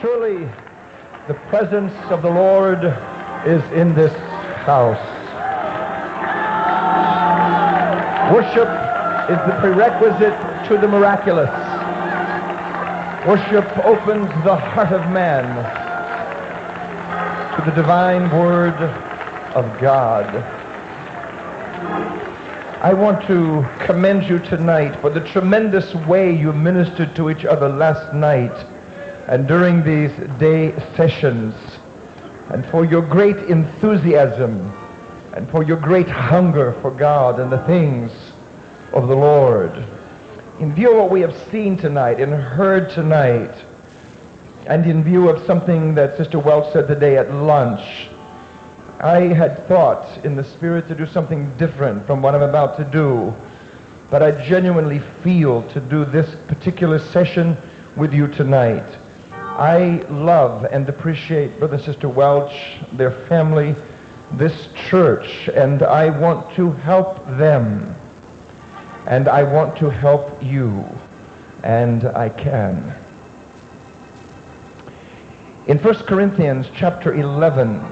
Surely the presence of the Lord is in this house. Worship is the prerequisite to the miraculous. Worship opens the heart of man to the divine word of God. I want to commend you tonight for the tremendous way you ministered to each other last night and during these day sessions, and for your great enthusiasm, and for your great hunger for God and the things of the Lord. In view of what we have seen tonight and heard tonight, and in view of something that Sister Welch said today at lunch, I had thought in the spirit to do something different from what I'm about to do, but I genuinely feel to do this particular session with you tonight. I love and appreciate Brother Sister Welch, their family, this church, and I want to help them. And I want to help you. And I can. In 1 Corinthians chapter 11,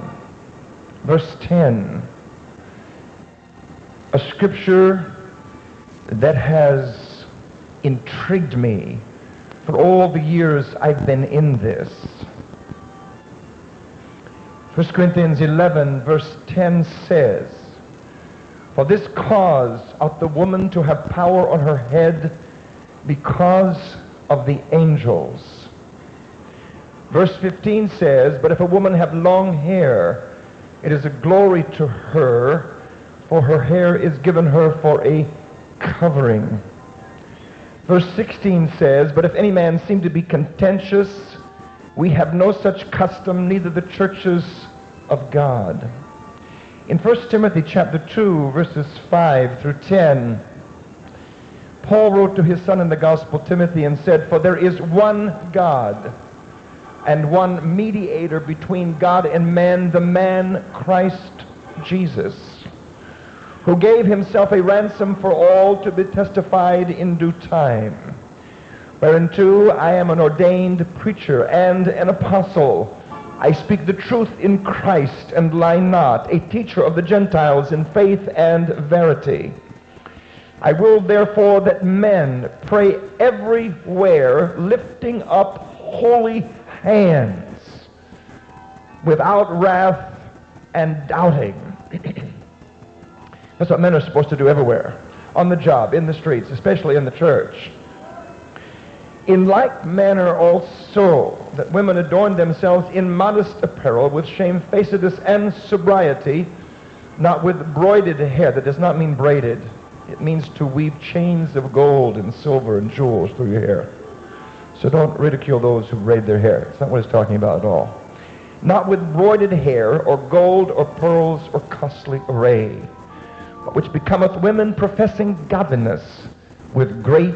verse 10, a scripture that has intrigued me for all the years I've been in this. 1 Corinthians 11 verse 10 says, For this cause ought the woman to have power on her head because of the angels. Verse 15 says, But if a woman have long hair, it is a glory to her, for her hair is given her for a covering. Verse 16 says, But if any man seem to be contentious, we have no such custom, neither the churches of God. In 1 Timothy chapter 2, verses 5 through 10, Paul wrote to his son in the gospel, Timothy, and said, For there is one God and one mediator between God and man, the man Christ Jesus who gave himself a ransom for all to be testified in due time. Whereunto I am an ordained preacher and an apostle. I speak the truth in Christ and lie not, a teacher of the Gentiles in faith and verity. I will therefore that men pray everywhere, lifting up holy hands, without wrath and doubting. That's what men are supposed to do everywhere. On the job, in the streets, especially in the church. In like manner also that women adorn themselves in modest apparel with shamefacedness and sobriety, not with broided hair. That does not mean braided. It means to weave chains of gold and silver and jewels through your hair. So don't ridicule those who braid their hair. It's not what it's talking about at all. Not with broided hair or gold or pearls or costly array which becometh women professing godliness with great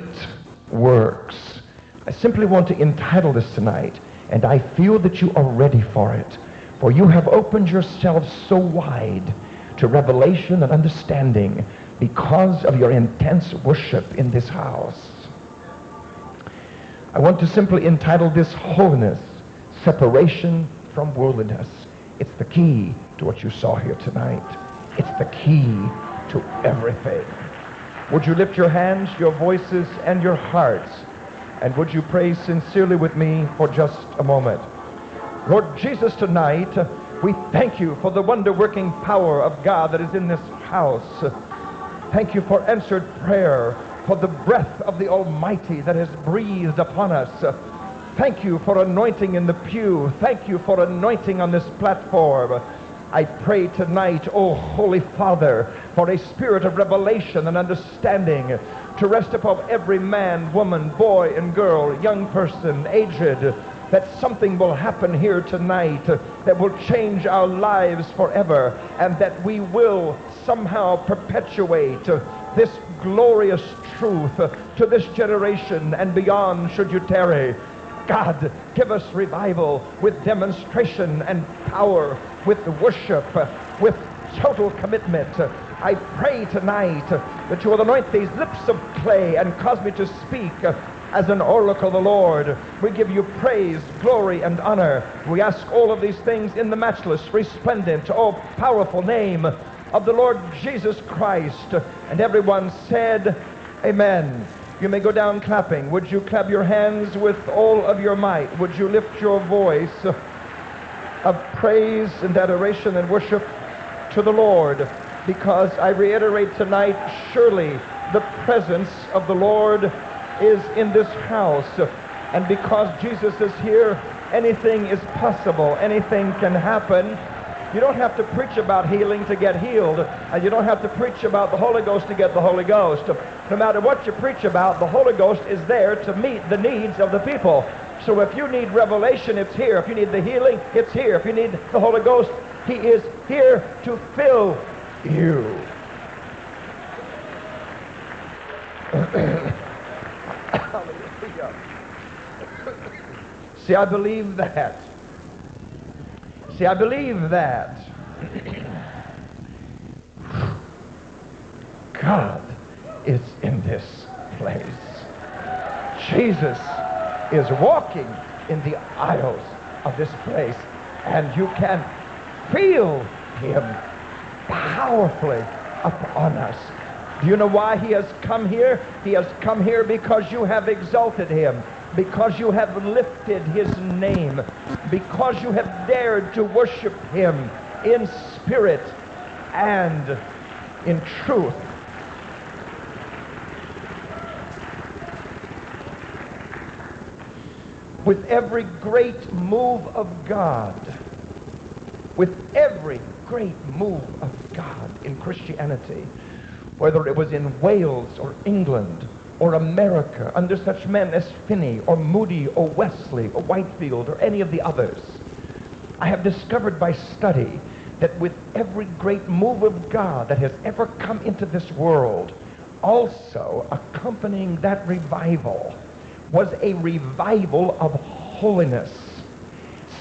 works. I simply want to entitle this tonight, and I feel that you are ready for it. For you have opened yourselves so wide to revelation and understanding because of your intense worship in this house. I want to simply entitle this Holiness, Separation from Worldliness. It's the key to what you saw here tonight. It's the key to everything. Would you lift your hands, your voices, and your hearts? And would you pray sincerely with me for just a moment? Lord Jesus, tonight we thank you for the wonder-working power of God that is in this house. Thank you for answered prayer, for the breath of the Almighty that has breathed upon us. Thank you for anointing in the pew. Thank you for anointing on this platform. I pray tonight, oh Holy Father, for a spirit of revelation and understanding to rest upon every man, woman, boy, and girl, young person, aged, that something will happen here tonight that will change our lives forever and that we will somehow perpetuate this glorious truth to this generation and beyond should you tarry. God, give us revival with demonstration and power with worship, uh, with total commitment. Uh, I pray tonight uh, that you will anoint these lips of clay and cause me to speak as an oracle of the Lord. We give you praise, glory, and honor. We ask all of these things in the matchless, resplendent, all powerful name of the Lord Jesus Christ. And everyone said, Amen. You may go down clapping. Would you clap your hands with all of your might? Would you lift your voice of praise and adoration and worship to the Lord? Because I reiterate tonight, surely the presence of the Lord is in this house. And because Jesus is here, anything is possible. Anything can happen. You don't have to preach about healing to get healed. And you don't have to preach about the Holy Ghost to get the Holy Ghost. No matter what you preach about, the Holy Ghost is there to meet the needs of the people. So if you need revelation, it's here. If you need the healing, it's here. If you need the Holy Ghost, he is here to fill you. See, I believe that. See, I believe that. God is in this place. Jesus is walking in the aisles of this place, and you can feel him powerfully upon us. Do you know why he has come here? He has come here because you have exalted him because you have lifted his name, because you have dared to worship him in spirit and in truth. With every great move of God, with every great move of God in Christianity, whether it was in Wales or England or America under such men as Finney or Moody or Wesley or Whitefield or any of the others. I have discovered by study that with every great move of God that has ever come into this world, also accompanying that revival was a revival of holiness,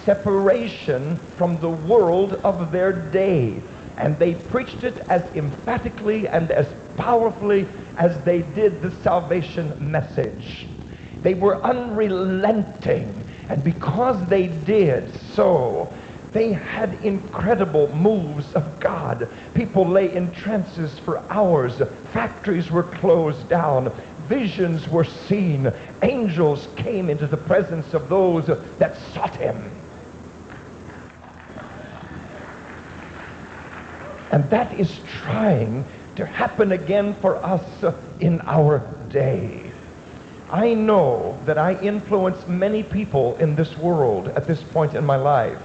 separation from the world of their day. And they preached it as emphatically and as powerfully as they did the salvation message. They were unrelenting. And because they did so, they had incredible moves of God. People lay in trances for hours. Factories were closed down. Visions were seen. Angels came into the presence of those that sought him. And that is trying to happen again for us in our day. I know that I influence many people in this world at this point in my life.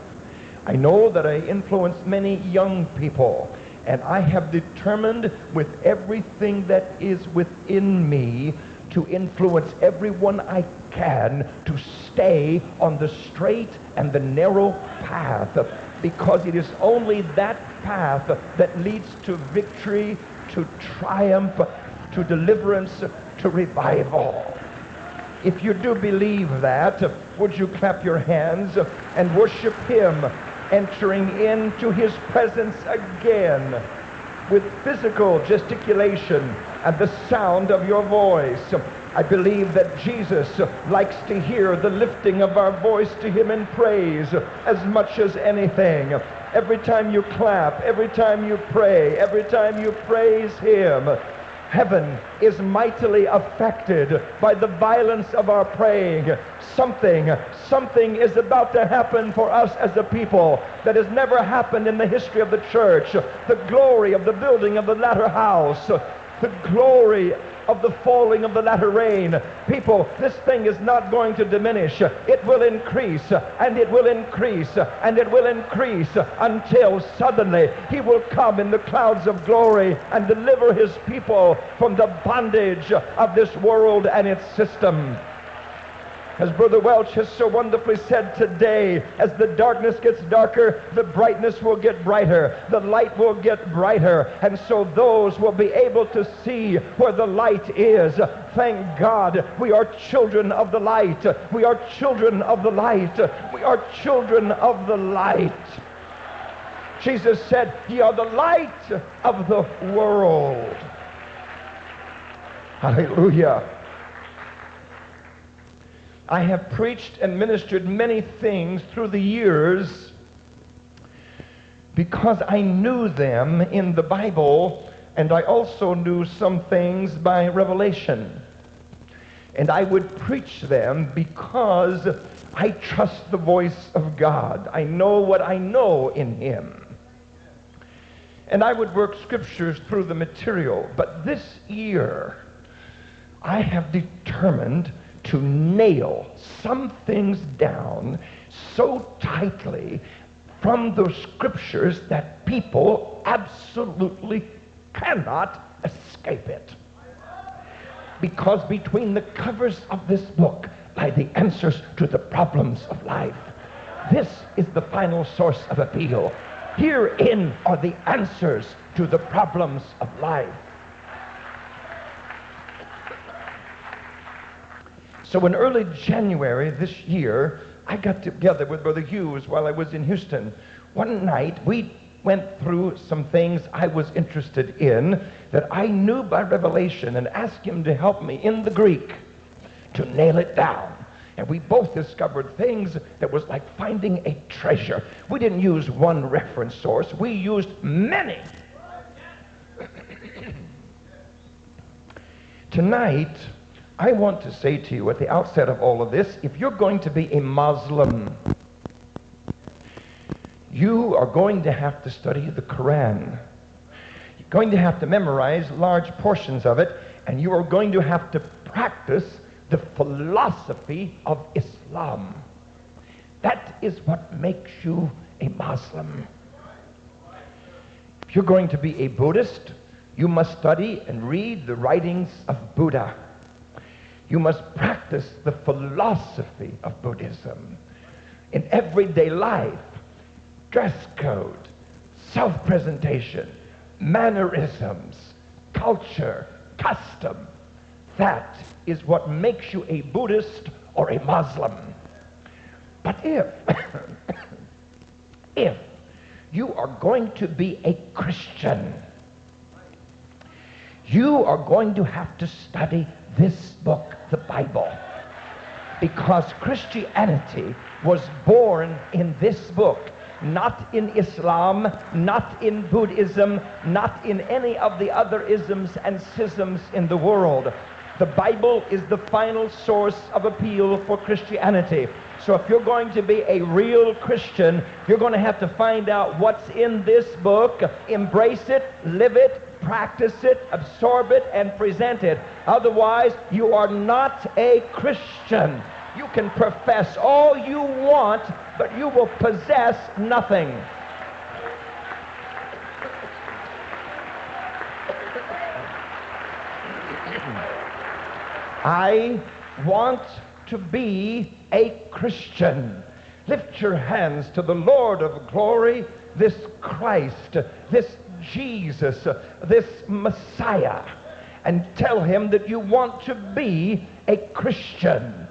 I know that I influence many young people. And I have determined with everything that is within me to influence everyone I can to stay on the straight and the narrow path because it is only that path that leads to victory to triumph, to deliverance, to revival. If you do believe that, would you clap your hands and worship him entering into his presence again with physical gesticulation and the sound of your voice. I believe that Jesus likes to hear the lifting of our voice to him in praise as much as anything every time you clap, every time you pray, every time you praise him, heaven is mightily affected by the violence of our praying. Something, something is about to happen for us as a people that has never happened in the history of the church. The glory of the building of the latter house, the glory of the falling of the latter rain. People, this thing is not going to diminish. It will increase and it will increase and it will increase until suddenly he will come in the clouds of glory and deliver his people from the bondage of this world and its system. As Brother Welch has so wonderfully said today, as the darkness gets darker, the brightness will get brighter. The light will get brighter. And so those will be able to see where the light is. Thank God we are children of the light. We are children of the light. We are children of the light. Jesus said, Ye are the light of the world. Hallelujah. I have preached and ministered many things through the years because I knew them in the Bible and I also knew some things by revelation. And I would preach them because I trust the voice of God. I know what I know in him. And I would work scriptures through the material. But this year, I have determined to nail some things down so tightly from the scriptures that people absolutely cannot escape it. Because between the covers of this book lie the answers to the problems of life. This is the final source of appeal. Herein are the answers to the problems of life. So in early January this year, I got together with Brother Hughes while I was in Houston. One night, we went through some things I was interested in that I knew by revelation and asked him to help me in the Greek to nail it down. And we both discovered things that was like finding a treasure. We didn't use one reference source. We used many. Tonight, I want to say to you at the outset of all of this, if you're going to be a Muslim, you are going to have to study the Quran. You're going to have to memorize large portions of it, and you are going to have to practice the philosophy of Islam. That is what makes you a Muslim. If you're going to be a Buddhist, you must study and read the writings of Buddha. You must practice the philosophy of Buddhism in everyday life. Dress code, self-presentation, mannerisms, culture, custom. That is what makes you a Buddhist or a Muslim. But if, if you are going to be a Christian, you are going to have to study this book, the Bible. Because Christianity was born in this book, not in Islam, not in Buddhism, not in any of the other isms and schisms in the world. The Bible is the final source of appeal for Christianity. So if you're going to be a real Christian, you're going to have to find out what's in this book, embrace it, live it, practice it, absorb it, and present it. Otherwise, you are not a Christian. You can profess all you want, but you will possess nothing. I want to be a Christian. Lift your hands to the Lord of glory, this Christ, this Jesus, uh, this Messiah, and tell him that you want to be a Christian.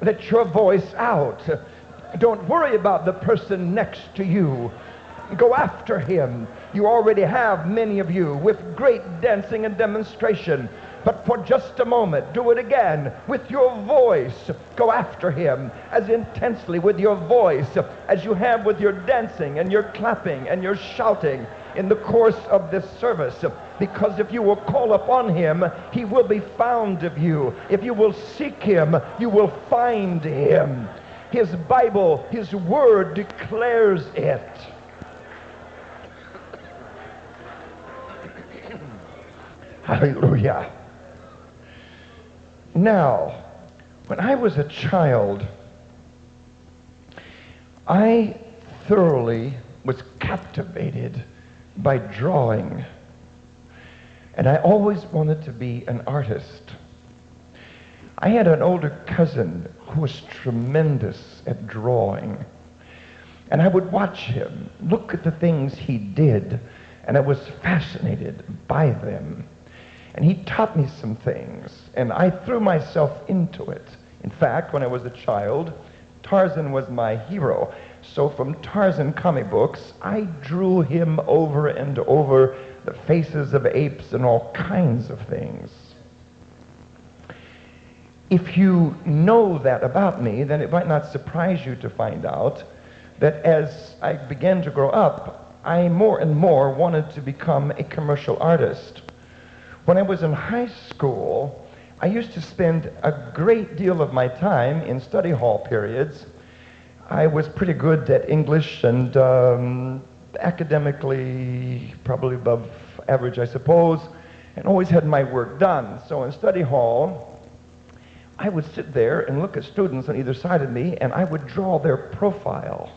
Let your voice out. Don't worry about the person next to you. Go after him. You already have many of you with great dancing and demonstration. But for just a moment, do it again with your voice. Go after him as intensely with your voice as you have with your dancing and your clapping and your shouting in the course of this service. Because if you will call upon him, he will be found of you. If you will seek him, you will find him. His Bible, his word declares it. Hallelujah. Now, when I was a child, I thoroughly was captivated by drawing. And I always wanted to be an artist. I had an older cousin who was tremendous at drawing. And I would watch him, look at the things he did, and I was fascinated by them. And he taught me some things, and I threw myself into it. In fact, when I was a child, Tarzan was my hero. So from Tarzan comic books, I drew him over and over the faces of apes and all kinds of things. If you know that about me, then it might not surprise you to find out that as I began to grow up, I more and more wanted to become a commercial artist. When I was in high school, I used to spend a great deal of my time in study hall periods. I was pretty good at English and um, academically probably above average, I suppose, and always had my work done. So in study hall, I would sit there and look at students on either side of me, and I would draw their profile.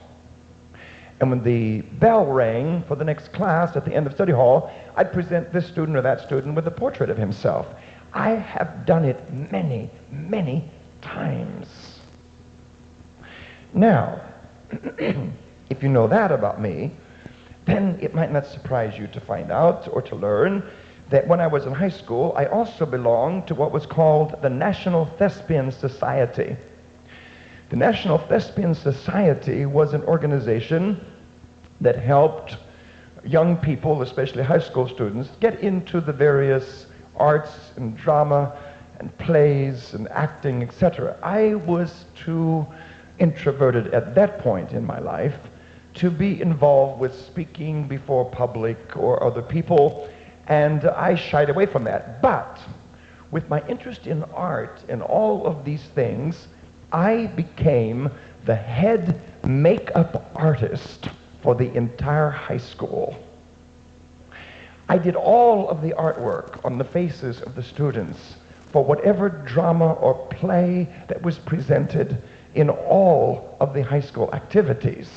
And when the bell rang for the next class at the end of study hall, I'd present this student or that student with a portrait of himself. I have done it many, many times. Now, if you know that about me, then it might not surprise you to find out or to learn that when I was in high school, I also belonged to what was called the National Thespian Society. The National Thespian Society was an organization that helped young people, especially high school students, get into the various arts and drama and plays and acting, etc. I was too introverted at that point in my life to be involved with speaking before public or other people, and I shied away from that. But with my interest in art and all of these things, I became the head makeup artist for the entire high school. I did all of the artwork on the faces of the students for whatever drama or play that was presented in all of the high school activities.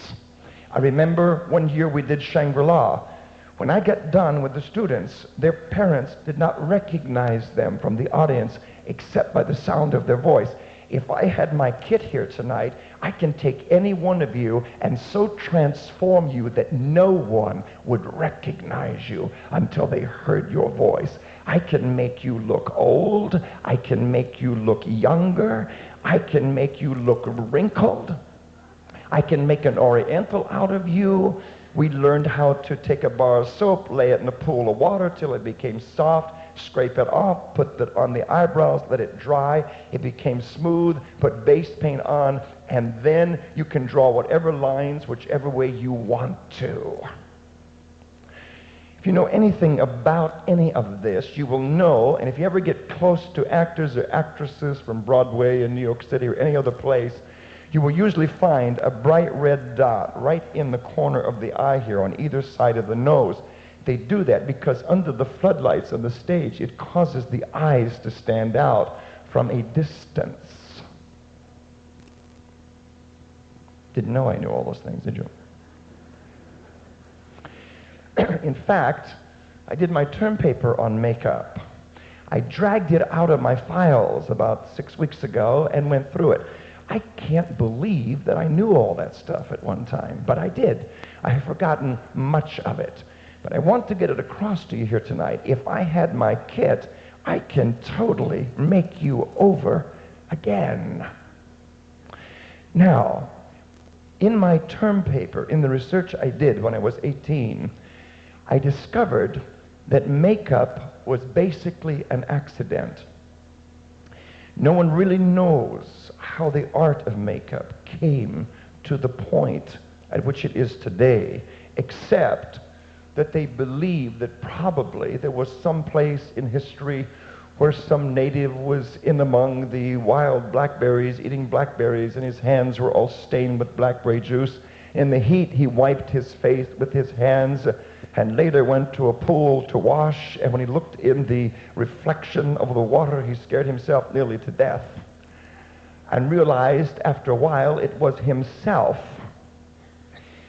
I remember one year we did Shangri-La. When I got done with the students, their parents did not recognize them from the audience except by the sound of their voice if I had my kit here tonight, I can take any one of you and so transform you that no one would recognize you until they heard your voice. I can make you look old. I can make you look younger. I can make you look wrinkled. I can make an oriental out of you. We learned how to take a bar of soap, lay it in a pool of water till it became soft, scrape it off, put it on the eyebrows, let it dry. It became smooth, put base paint on, and then you can draw whatever lines, whichever way you want to. If you know anything about any of this, you will know, and if you ever get close to actors or actresses from Broadway in New York City or any other place, you will usually find a bright red dot right in the corner of the eye here on either side of the nose. They do that because under the floodlights on the stage, it causes the eyes to stand out from a distance. Didn't know I knew all those things, did you? In fact, I did my term paper on makeup. I dragged it out of my files about six weeks ago and went through it. I can't believe that I knew all that stuff at one time, but I did. I have forgotten much of it. But I want to get it across to you here tonight. If I had my kit, I can totally make you over again. Now, in my term paper, in the research I did when I was 18, I discovered that makeup was basically an accident. No one really knows how the art of makeup came to the point at which it is today, except that they believed that probably there was some place in history where some native was in among the wild blackberries, eating blackberries, and his hands were all stained with blackberry juice. In the heat, he wiped his face with his hands and later went to a pool to wash. And when he looked in the reflection of the water, he scared himself nearly to death and realized after a while it was himself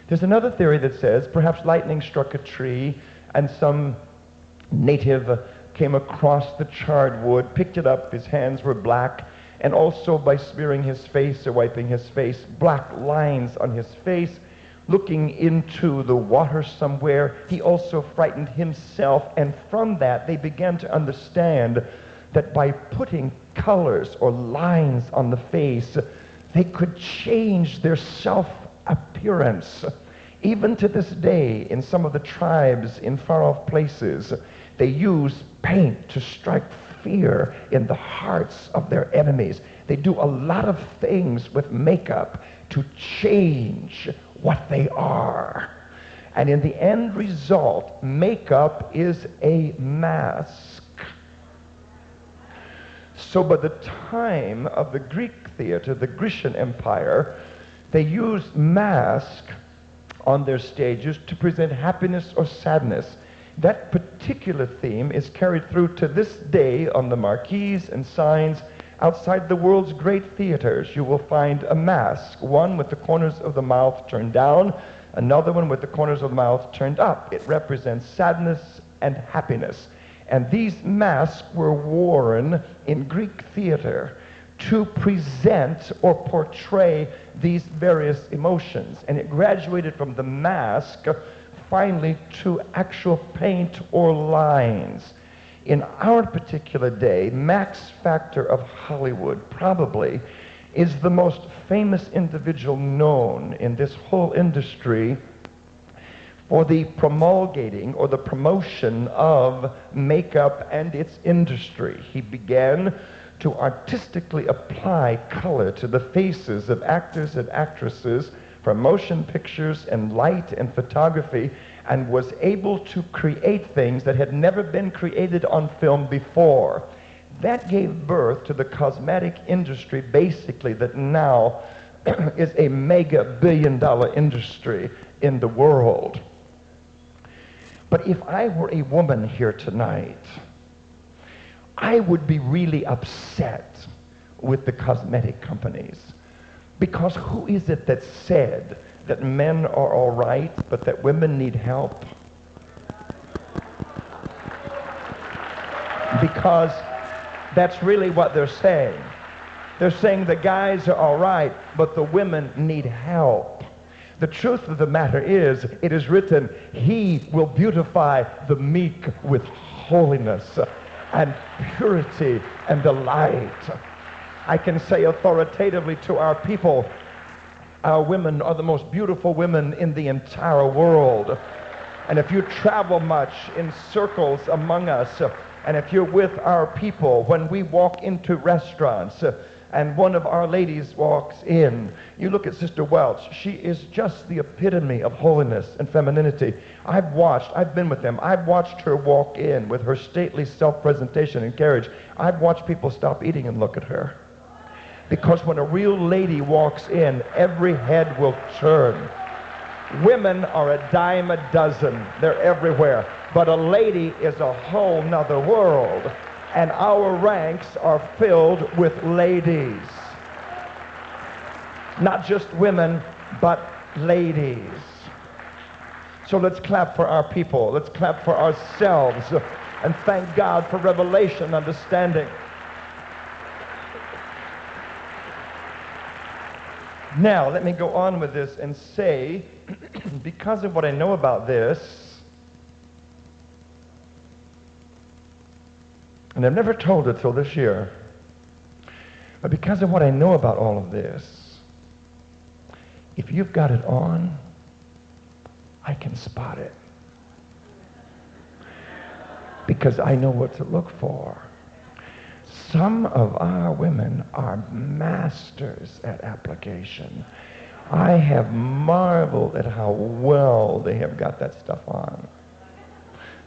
there's another theory that says perhaps lightning struck a tree and some native came across the charred wood, picked it up, his hands were black, and also by smearing his face or wiping his face, black lines on his face, looking into the water somewhere, he also frightened himself, and from that they began to understand that by putting colors or lines on the face, they could change their self appearance. Even to this day, in some of the tribes in far off places, they use paint to strike fear in the hearts of their enemies. They do a lot of things with makeup to change what they are. And in the end result, makeup is a mask. So by the time of the Greek theater, the Grecian Empire, they used masks on their stages to present happiness or sadness. That particular theme is carried through to this day on the marquees and signs outside the world's great theaters. You will find a mask, one with the corners of the mouth turned down, another one with the corners of the mouth turned up. It represents sadness and happiness. And these masks were worn in Greek theater to present or portray these various emotions. And it graduated from the mask finally to actual paint or lines. In our particular day, Max Factor of Hollywood probably is the most famous individual known in this whole industry for the promulgating or the promotion of makeup and its industry. He began to artistically apply color to the faces of actors and actresses from motion pictures and light and photography and was able to create things that had never been created on film before. That gave birth to the cosmetic industry, basically, that now is a mega billion dollar industry in the world. But if I were a woman here tonight, I would be really upset with the cosmetic companies. Because who is it that said that men are all right, but that women need help? Because that's really what they're saying. They're saying the guys are all right, but the women need help. The truth of the matter is, it is written, He will beautify the meek with holiness and purity and delight. I can say authoritatively to our people, our women are the most beautiful women in the entire world. And if you travel much in circles among us, and if you're with our people, when we walk into restaurants, and one of our ladies walks in. You look at Sister Welch. She is just the epitome of holiness and femininity. I've watched, I've been with them. I've watched her walk in with her stately self-presentation and carriage. I've watched people stop eating and look at her. Because when a real lady walks in, every head will turn. Women are a dime a dozen. They're everywhere. But a lady is a whole nother world and our ranks are filled with ladies. Not just women, but ladies. So let's clap for our people. Let's clap for ourselves and thank God for revelation, understanding. Now, let me go on with this and say, because of what I know about this, And I've never told it till this year. But because of what I know about all of this, if you've got it on, I can spot it. Because I know what to look for. Some of our women are masters at application. I have marveled at how well they have got that stuff on.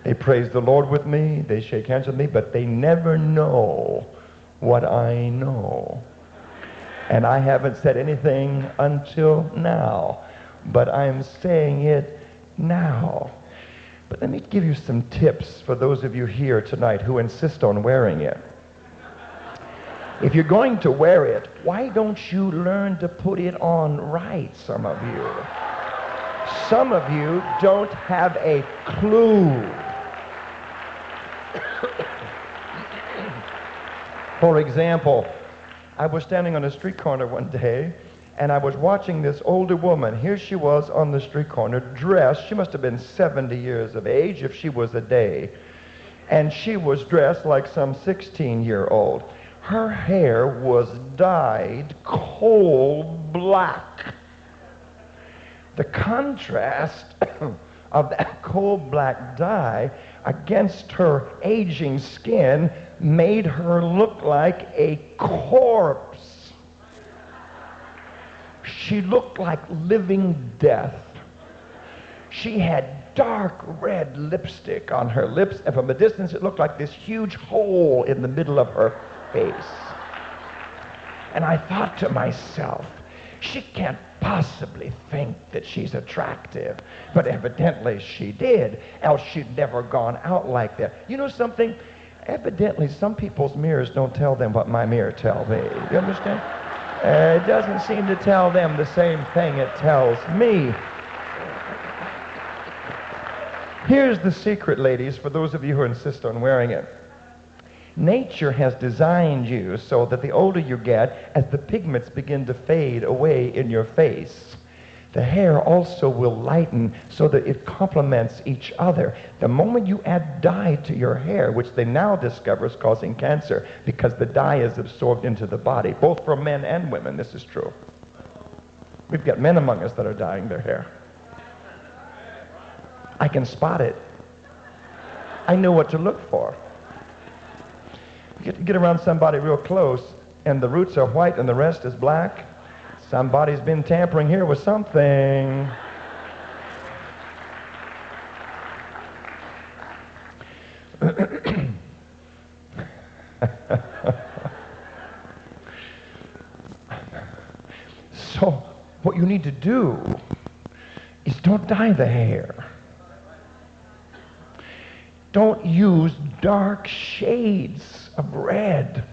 They praise the Lord with me. They shake hands with me, but they never know what I know. And I haven't said anything until now, but I'm saying it now. But let me give you some tips for those of you here tonight who insist on wearing it. If you're going to wear it, why don't you learn to put it on right, some of you? Some of you don't have a clue For example, I was standing on a street corner one day and I was watching this older woman. Here she was on the street corner, dressed. She must have been 70 years of age if she was a day. And she was dressed like some 16 year old. Her hair was dyed coal black. The contrast of that coal black dye against her aging skin made her look like a corpse. She looked like living death. She had dark red lipstick on her lips, and from a distance it looked like this huge hole in the middle of her face. And I thought to myself, she can't possibly think that she's attractive. But evidently she did, else she'd never gone out like that. You know something? Evidently, some people's mirrors don't tell them what my mirror tells me. You understand? Uh, it doesn't seem to tell them the same thing it tells me. Here's the secret, ladies, for those of you who insist on wearing it. Nature has designed you so that the older you get, as the pigments begin to fade away in your face, the hair also will lighten so that it complements each other. The moment you add dye to your hair, which they now discover is causing cancer because the dye is absorbed into the body, both for men and women, this is true. We've got men among us that are dyeing their hair. I can spot it. I know what to look for get, get around somebody real close and the roots are white and the rest is black, somebody's been tampering here with something. so what you need to do is don't dye the hair. Don't use dark shades of red.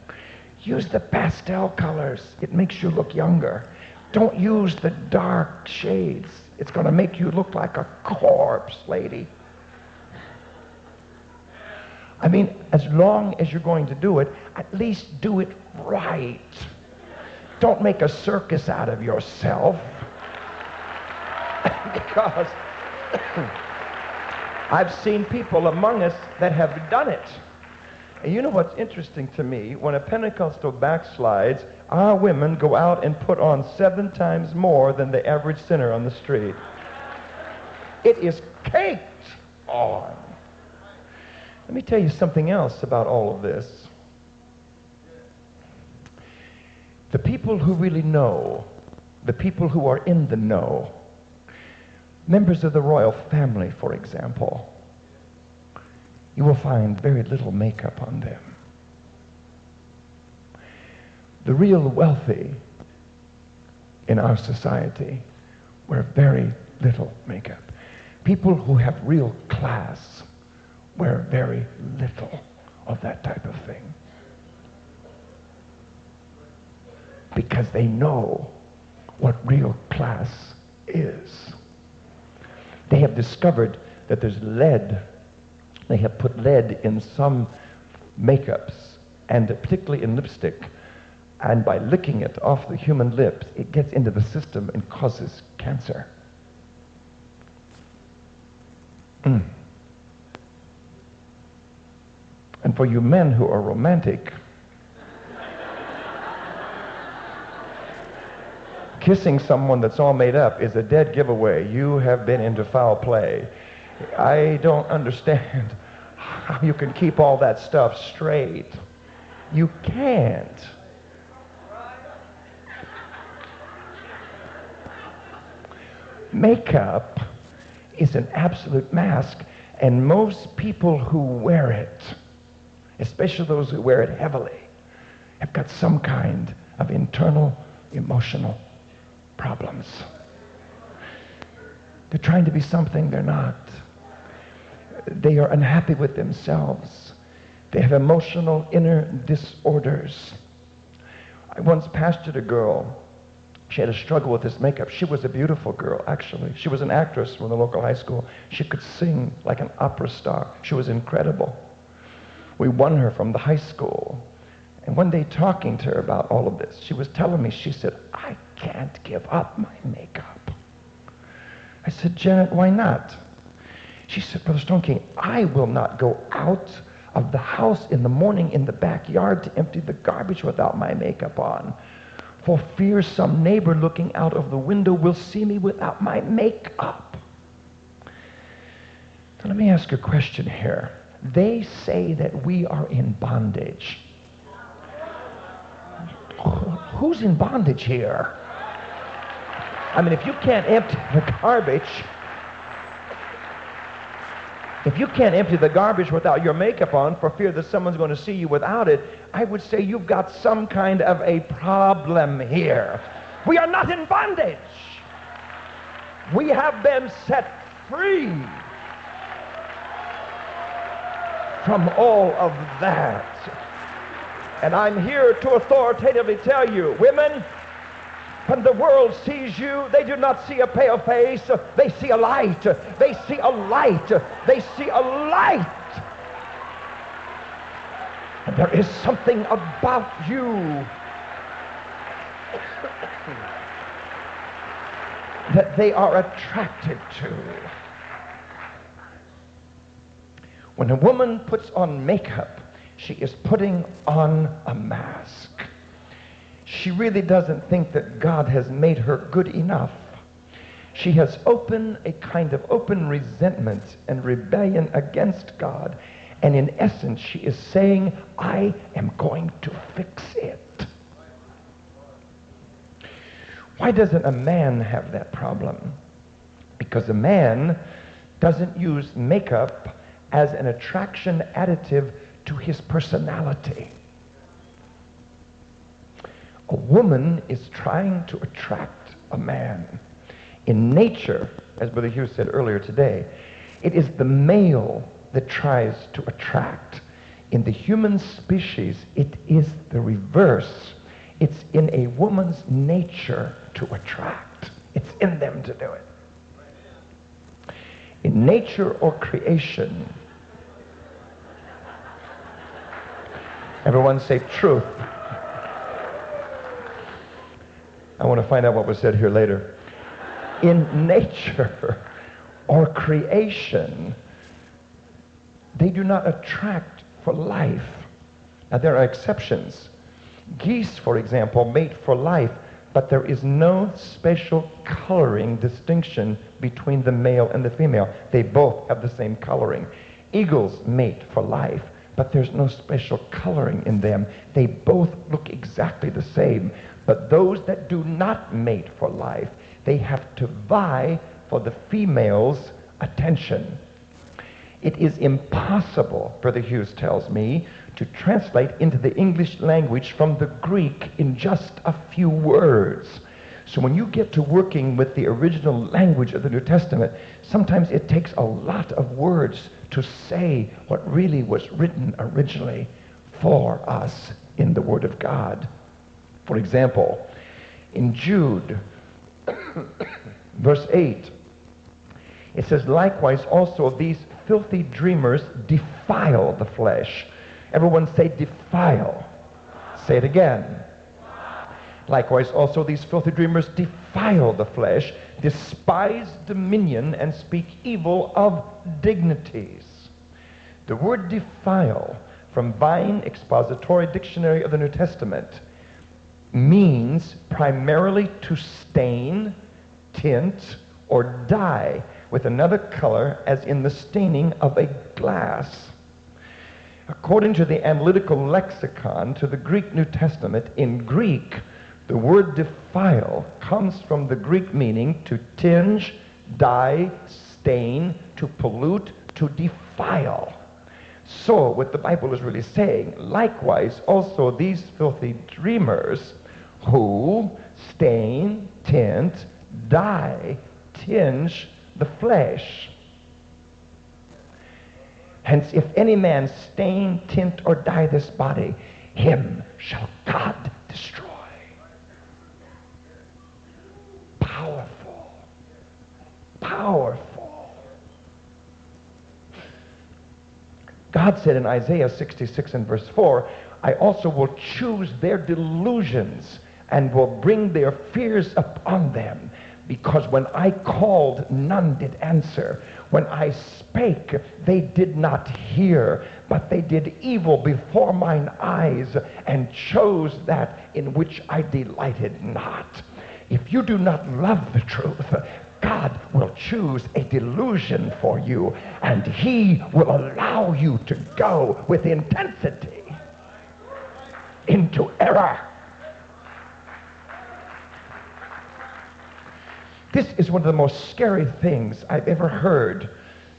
Use the pastel colors. It makes you look younger. Don't use the dark shades. It's going to make you look like a corpse, lady. I mean, as long as you're going to do it, at least do it right. Don't make a circus out of yourself. because I've seen people among us that have done it. And you know what's interesting to me? When a Pentecostal backslides, our women go out and put on seven times more than the average sinner on the street. It is caked on. Let me tell you something else about all of this. The people who really know, the people who are in the know, members of the royal family, for example, you will find very little makeup on them. The real wealthy in our society wear very little makeup. People who have real class wear very little of that type of thing. Because they know what real class is. They have discovered that there's lead they have put lead in some makeups, and particularly in lipstick. And by licking it off the human lips, it gets into the system and causes cancer. Mm. And for you men who are romantic, kissing someone that's all made up is a dead giveaway. You have been into foul play. I don't understand you can keep all that stuff straight. You can't. Makeup is an absolute mask, and most people who wear it, especially those who wear it heavily, have got some kind of internal emotional problems. They're trying to be something they're not they are unhappy with themselves. They have emotional inner disorders. I once pastored a girl. She had a struggle with this makeup. She was a beautiful girl, actually. She was an actress from the local high school. She could sing like an opera star. She was incredible. We won her from the high school. And one day talking to her about all of this, she was telling me, she said, I can't give up my makeup. I said, Janet, why not? She said, Brother Stoneking, I will not go out of the house in the morning in the backyard to empty the garbage without my makeup on. For fear some neighbor looking out of the window will see me without my makeup. So let me ask a question here. they say that we are in bondage. Who's in bondage here? I mean, if you can't empty the garbage, if you can't empty the garbage without your makeup on for fear that someone's going to see you without it, I would say you've got some kind of a problem here. We are not in bondage. We have been set free from all of that. And I'm here to authoritatively tell you, women, when the world sees you, they do not see a pale face. They see a light. They see a light. They see a light. And there is something about you that they are attracted to. When a woman puts on makeup, she is putting on a mask. She really doesn't think that God has made her good enough. She has opened a kind of open resentment and rebellion against God. And in essence, she is saying, I am going to fix it. Why doesn't a man have that problem? Because a man doesn't use makeup as an attraction additive to his personality. A woman is trying to attract a man. In nature, as Brother Hughes said earlier today, it is the male that tries to attract. In the human species, it is the reverse. It's in a woman's nature to attract. It's in them to do it. In nature or creation, Everyone say truth. I want to find out what was said here later. In nature or creation, they do not attract for life. Now, there are exceptions. Geese, for example, mate for life, but there is no special coloring distinction between the male and the female. They both have the same coloring. Eagles mate for life, but there's no special coloring in them. They both look exactly the same. But those that do not mate for life, they have to vie for the female's attention. It is impossible, Brother Hughes tells me, to translate into the English language from the Greek in just a few words. So when you get to working with the original language of the New Testament, sometimes it takes a lot of words to say what really was written originally for us in the Word of God. For example, in Jude, verse 8, it says, Likewise also these filthy dreamers defile the flesh. Everyone say defile. Say it again. Likewise also these filthy dreamers defile the flesh, despise dominion, and speak evil of dignities. The word defile from Vine Expository Dictionary of the New Testament means primarily to stain, tint, or dye with another color as in the staining of a glass. According to the analytical lexicon to the Greek New Testament, in Greek, the word defile comes from the Greek meaning to tinge, dye, stain, to pollute, to defile. So, what the Bible is really saying, likewise, also these filthy dreamers who stain, tint, dye, tinge the flesh. Hence, if any man stain, tint, or dye this body, him shall God destroy. Powerful. Powerful. God said in Isaiah 66 and verse 4, I also will choose their delusions and will bring their fears upon them. Because when I called, none did answer. When I spake, they did not hear, but they did evil before mine eyes and chose that in which I delighted not. If you do not love the truth, God will choose a delusion for you, and he will allow you to go with intensity into error. This is one of the most scary things I've ever heard.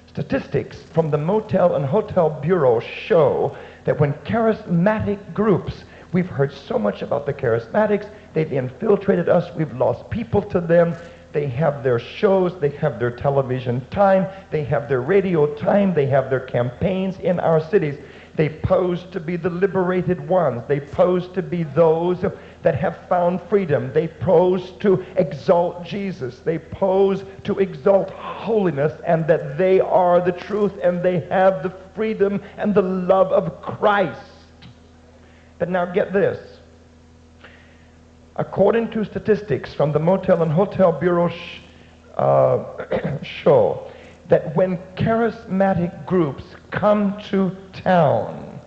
Statistics from the Motel and Hotel Bureau show that when charismatic groups, we've heard so much about the charismatics, they've infiltrated us, we've lost people to them, they have their shows, they have their television time, they have their radio time, they have their campaigns in our cities. They pose to be the liberated ones. They pose to be those that have found freedom. They pose to exalt Jesus. They pose to exalt holiness and that they are the truth and they have the freedom and the love of Christ. But now get this. According to statistics from the Motel and Hotel Bureau sh- uh, show that when charismatic groups come to town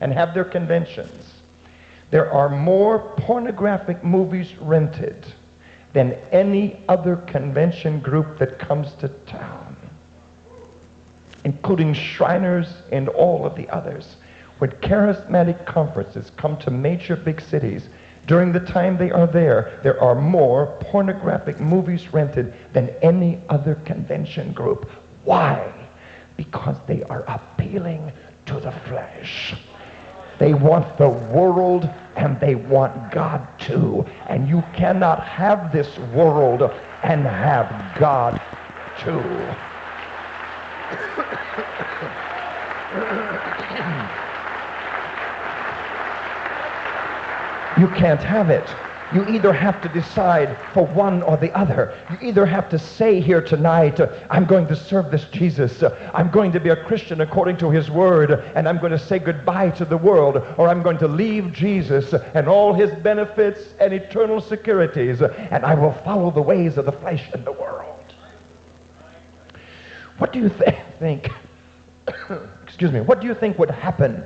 and have their conventions, there are more pornographic movies rented than any other convention group that comes to town, including Shriners and all of the others. When charismatic conferences come to major big cities, during the time they are there, there are more pornographic movies rented than any other convention group. Why? Because they are appealing to the flesh. They want the world and they want God too. And you cannot have this world and have God too. You can't have it. You either have to decide for one or the other. You either have to say here tonight, uh, I'm going to serve this Jesus. Uh, I'm going to be a Christian according to his word, and I'm going to say goodbye to the world, or I'm going to leave Jesus and all his benefits and eternal securities, uh, and I will follow the ways of the flesh and the world. What do you th- think? excuse me. What do you think would happen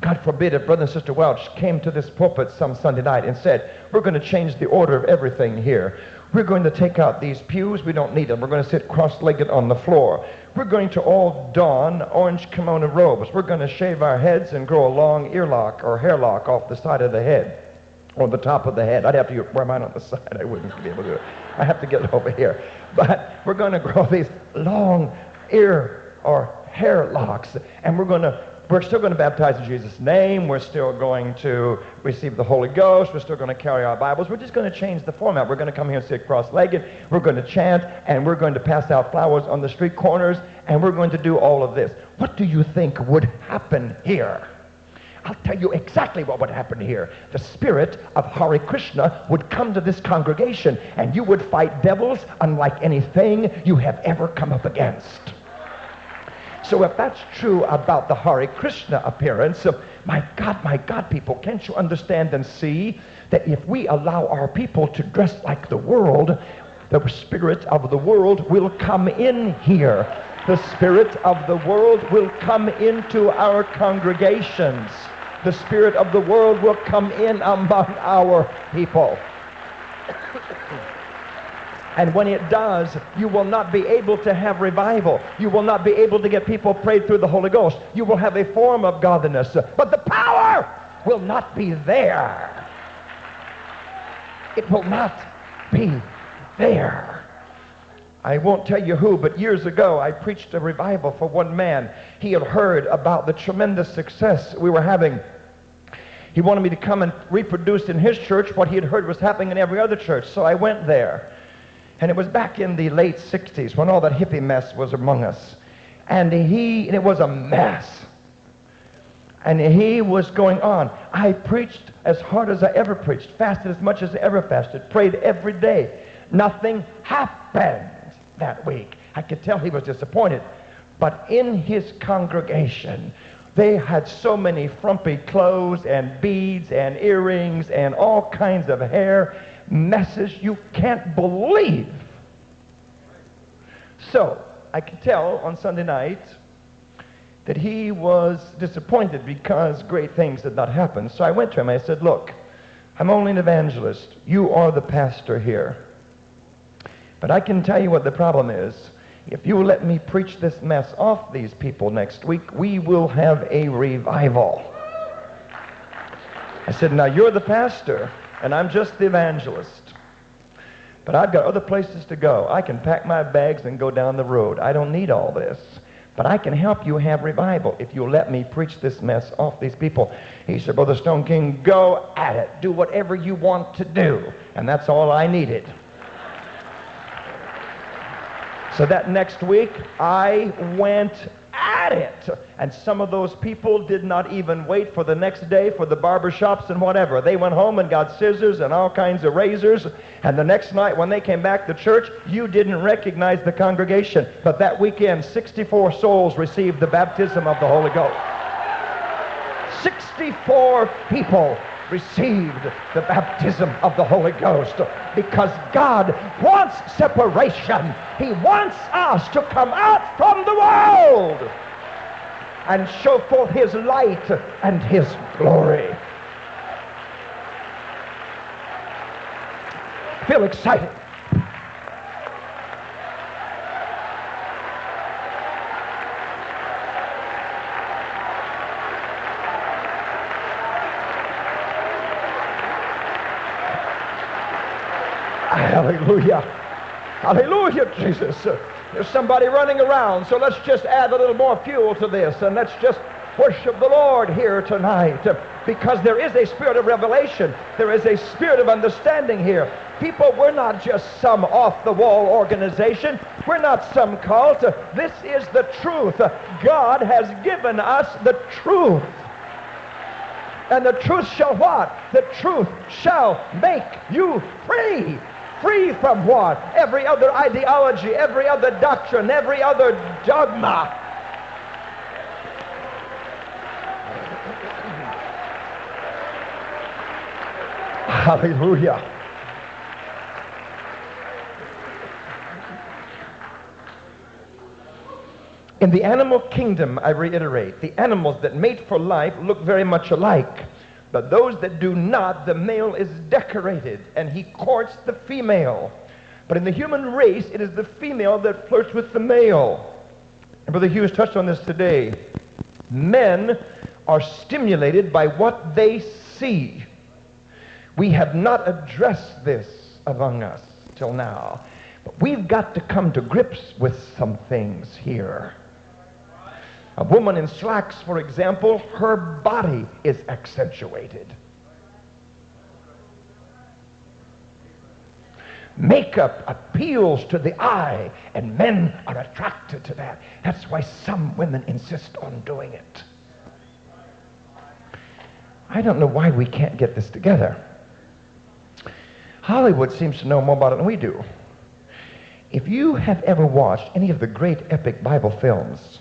God forbid if Brother and Sister Welch came to this pulpit some Sunday night and said, we're going to change the order of everything here. We're going to take out these pews. We don't need them. We're going to sit cross-legged on the floor. We're going to all don orange kimono robes. We're going to shave our heads and grow a long earlock or hairlock off the side of the head or the top of the head. I'd have to wear mine on the side. I wouldn't be able to do it. I have to get it over here. But we're going to grow these long ear or hair locks, and we're going to we're still going to baptize in Jesus' name. We're still going to receive the Holy Ghost. We're still going to carry our Bibles. We're just going to change the format. We're going to come here and sit cross-legged. We're going to chant, and we're going to pass out flowers on the street corners, and we're going to do all of this. What do you think would happen here? I'll tell you exactly what would happen here. The spirit of Hare Krishna would come to this congregation, and you would fight devils unlike anything you have ever come up against. So if that's true about the Hare Krishna appearance, uh, my God, my God, people, can't you understand and see that if we allow our people to dress like the world, the spirit of the world will come in here. The spirit of the world will come into our congregations. The spirit of the world will come in among our people. And when it does, you will not be able to have revival. You will not be able to get people prayed through the Holy Ghost. You will have a form of godliness, but the power will not be there. It will not be there. I won't tell you who, but years ago I preached a revival for one man. He had heard about the tremendous success we were having. He wanted me to come and reproduce in his church what he had heard was happening in every other church. So I went there. And it was back in the late 60s when all that hippie mess was among us. And he, and it was a mess. And he was going on. I preached as hard as I ever preached, fasted as much as I ever fasted, prayed every day. Nothing happened that week. I could tell he was disappointed. But in his congregation, they had so many frumpy clothes and beads and earrings and all kinds of hair messes you can't believe. So I could tell on Sunday night that he was disappointed because great things did not happen. So I went to him. I said, look, I'm only an evangelist. You are the pastor here. But I can tell you what the problem is. If you let me preach this mess off these people next week, we will have a revival. I said, now you're the pastor, and I'm just the evangelist. But I've got other places to go. I can pack my bags and go down the road. I don't need all this. But I can help you have revival if you'll let me preach this mess off these people. He said, Brother Stoneking, go at it. Do whatever you want to do. And that's all I needed. So that next week, I went at it. And some of those people did not even wait for the next day for the barber shops and whatever. They went home and got scissors and all kinds of razors. And the next night when they came back to church, you didn't recognize the congregation. But that weekend, 64 souls received the baptism of the Holy Ghost. 64 people received the baptism of the Holy Ghost because God wants separation. He wants us to come out from the world and show forth his light and his glory. Feel excited. Hallelujah. Hallelujah, Jesus. There's somebody running around, so let's just add a little more fuel to this and let's just worship the Lord here tonight because there is a spirit of revelation. There is a spirit of understanding here. People, we're not just some off-the-wall organization. We're not some cult. This is the truth. God has given us the truth. And the truth shall what? The truth shall make you free. Free from what? Every other ideology, every other doctrine, every other dogma. Hallelujah. In the animal kingdom, I reiterate, the animals that mate for life look very much alike. But those that do not, the male is decorated and he courts the female. But in the human race, it is the female that flirts with the male. And Brother Hughes touched on this today. Men are stimulated by what they see. We have not addressed this among us till now. But we've got to come to grips with some things here. A woman in slacks, for example, her body is accentuated. Makeup appeals to the eye, and men are attracted to that. That's why some women insist on doing it. I don't know why we can't get this together. Hollywood seems to know more about it than we do. If you have ever watched any of the great epic Bible films,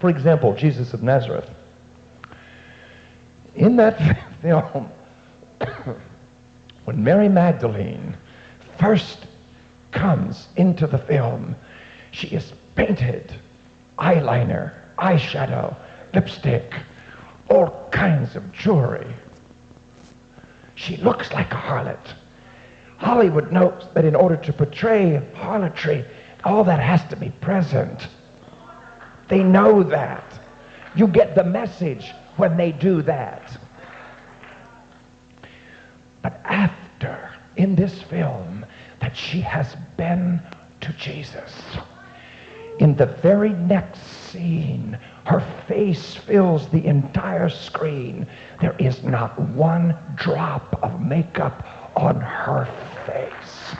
for example, Jesus of Nazareth. In that film, when Mary Magdalene first comes into the film, she is painted, eyeliner, eyeshadow, lipstick, all kinds of jewelry. She looks like a harlot. Hollywood knows that in order to portray harlotry, all that has to be present. They know that. You get the message when they do that. But after, in this film, that she has been to Jesus, in the very next scene, her face fills the entire screen. There is not one drop of makeup on her face.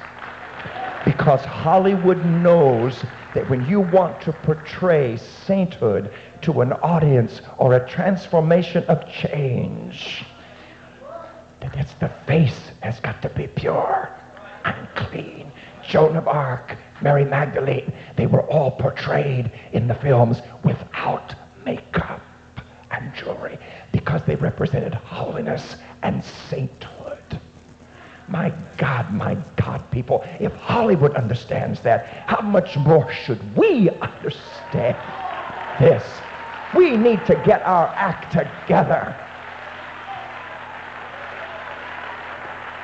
Because Hollywood knows that when you want to portray sainthood to an audience or a transformation of change, that it's the face has got to be pure and clean. Joan of Arc, Mary Magdalene, they were all portrayed in the films without makeup and jewelry because they represented holiness and sainthood. My God, my God, people, if Hollywood understands that, how much more should we understand this? We need to get our act together.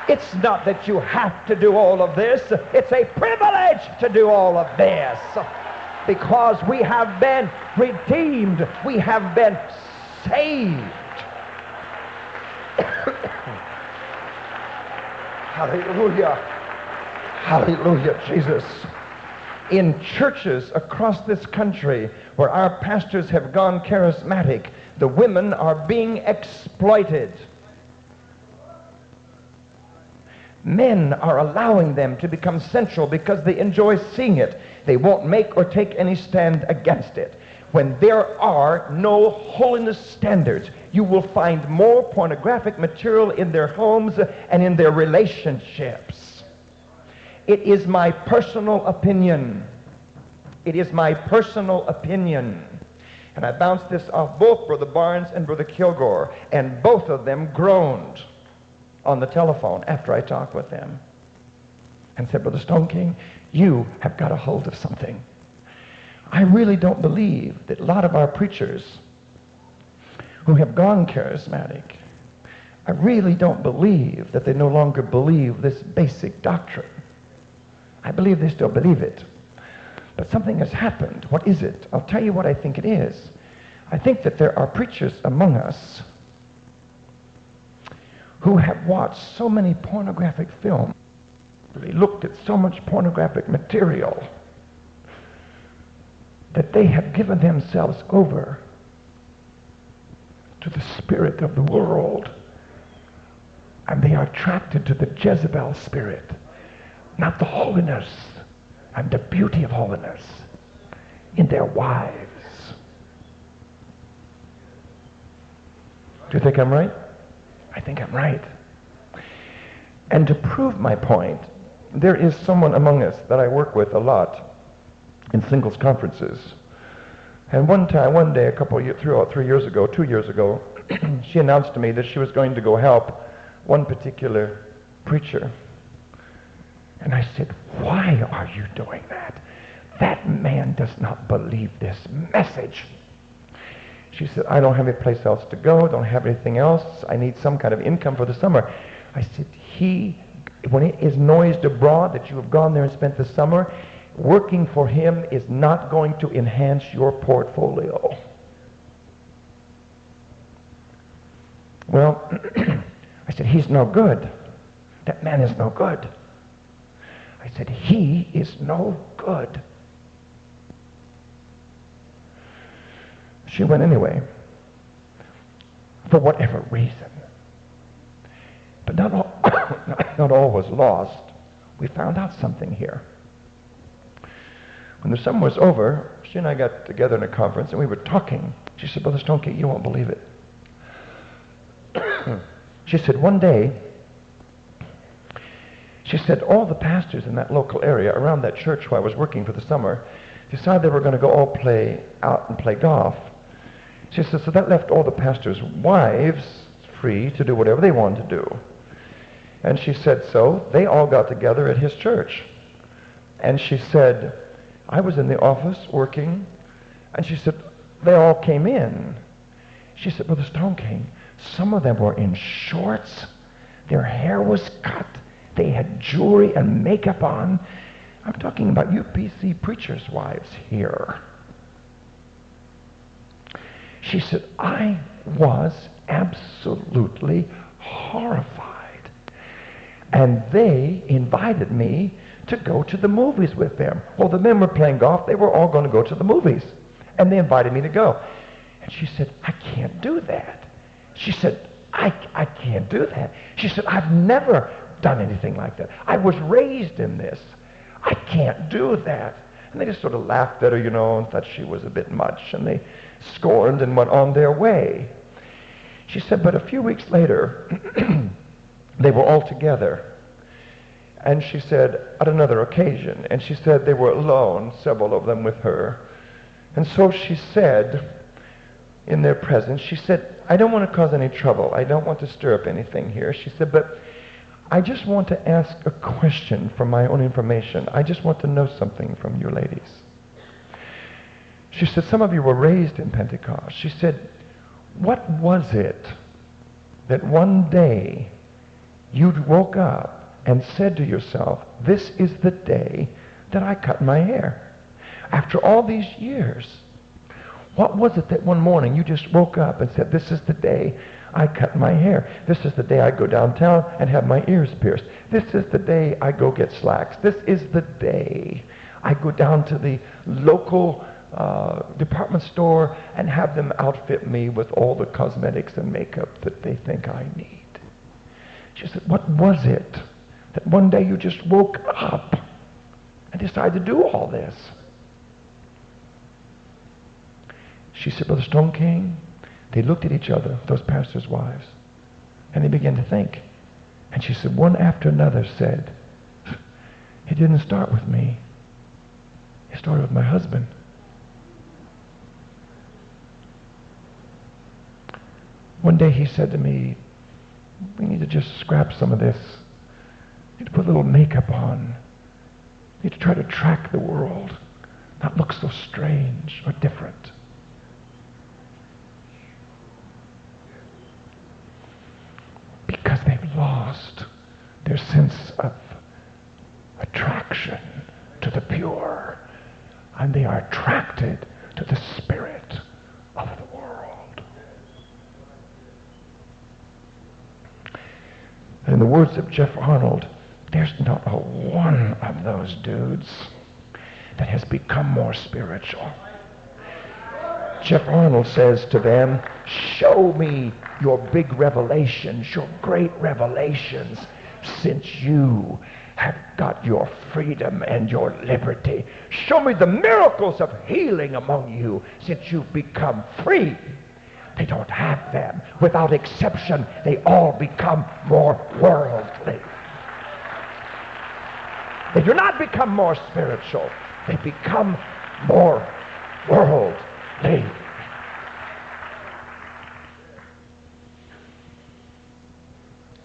It's not that you have to do all of this. It's a privilege to do all of this. Because we have been redeemed. We have been saved. Hallelujah. Hallelujah, Jesus. In churches across this country where our pastors have gone charismatic, the women are being exploited. Men are allowing them to become sensual because they enjoy seeing it. They won't make or take any stand against it. When there are no holiness standards, you will find more pornographic material in their homes and in their relationships. It is my personal opinion. It is my personal opinion. And I bounced this off both Brother Barnes and Brother Kilgore, and both of them groaned on the telephone after I talked with them and said, Brother Stoneking, you have got a hold of something. I really don't believe that a lot of our preachers who have gone charismatic, I really don't believe that they no longer believe this basic doctrine. I believe they still believe it. But something has happened. What is it? I'll tell you what I think it is. I think that there are preachers among us who have watched so many pornographic films, looked at so much pornographic material, that they have given themselves over to the spirit of the world. And they are attracted to the Jezebel spirit, not the holiness and the beauty of holiness in their wives. Do you think I'm right? I think I'm right. And to prove my point, there is someone among us that I work with a lot in singles conferences. And one time, one day, a couple years, three, oh, three years ago, two years ago, she announced to me that she was going to go help one particular preacher. And I said, why are you doing that? That man does not believe this message. She said, I don't have any place else to go, don't have anything else. I need some kind of income for the summer. I said, he, when it is noised abroad that you have gone there and spent the summer, working for him is not going to enhance your portfolio. Well, I said, he's no good. That man is no good. I said, he is no good. She went anyway, for whatever reason. But not all, not all was lost. We found out something here. When the summer was over, she and I got together in a conference and we were talking. She said, Brother Stoneking, you won't believe it. she said, one day, she said, all the pastors in that local area around that church where I was working for the summer decided they were going to go all play out and play golf. She said, so that left all the pastors' wives free to do whatever they wanted to do. And she said, so they all got together at his church. And she said, I was in the office working, and she said, they all came in. She said, Brother Stoneking, some of them were in shorts. Their hair was cut. They had jewelry and makeup on. I'm talking about UPC preachers' wives here. She said, I was absolutely horrified. And they invited me to go to the movies with them. Well, the men were playing golf. They were all going to go to the movies. And they invited me to go. And she said, I can't do that. She said, I, I can't do that. She said, I've never done anything like that. I was raised in this. I can't do that. And they just sort of laughed at her, you know, and thought she was a bit much. And they scorned and went on their way. She said, but a few weeks later, they were all together. And she said, at another occasion, and she said they were alone, several of them with her. And so she said, in their presence, she said, I don't want to cause any trouble. I don't want to stir up anything here. She said, but I just want to ask a question for my own information. I just want to know something from you ladies. She said, some of you were raised in Pentecost. She said, what was it that one day you woke up and said to yourself, this is the day that I cut my hair. After all these years, what was it that one morning you just woke up and said, this is the day I cut my hair. This is the day I go downtown and have my ears pierced. This is the day I go get slacks. This is the day I go down to the local uh, department store and have them outfit me with all the cosmetics and makeup that they think I need. She said, what was it that one day you just woke up and decided to do all this? She said, Brother Stoneking, they looked at each other, those pastors' wives, and they began to think. And she said, one after another said, it didn't start with me. It started with my husband. One day he said to me, we need to just scrap some of this. To put a little makeup on. To try to track the world, not look so strange or different. Because they've lost their sense of attraction to the pure, and they are attracted to the spirit of the world. in the words of Jeff Arnold, there's not a one of those dudes that has become more spiritual. Jeff Arnold says to them, show me your big revelations, your great revelations, since you have got your freedom and your liberty. Show me the miracles of healing among you since you've become free. They don't have them. Without exception, they all become more worldly. They do not become more spiritual. They become more worldly.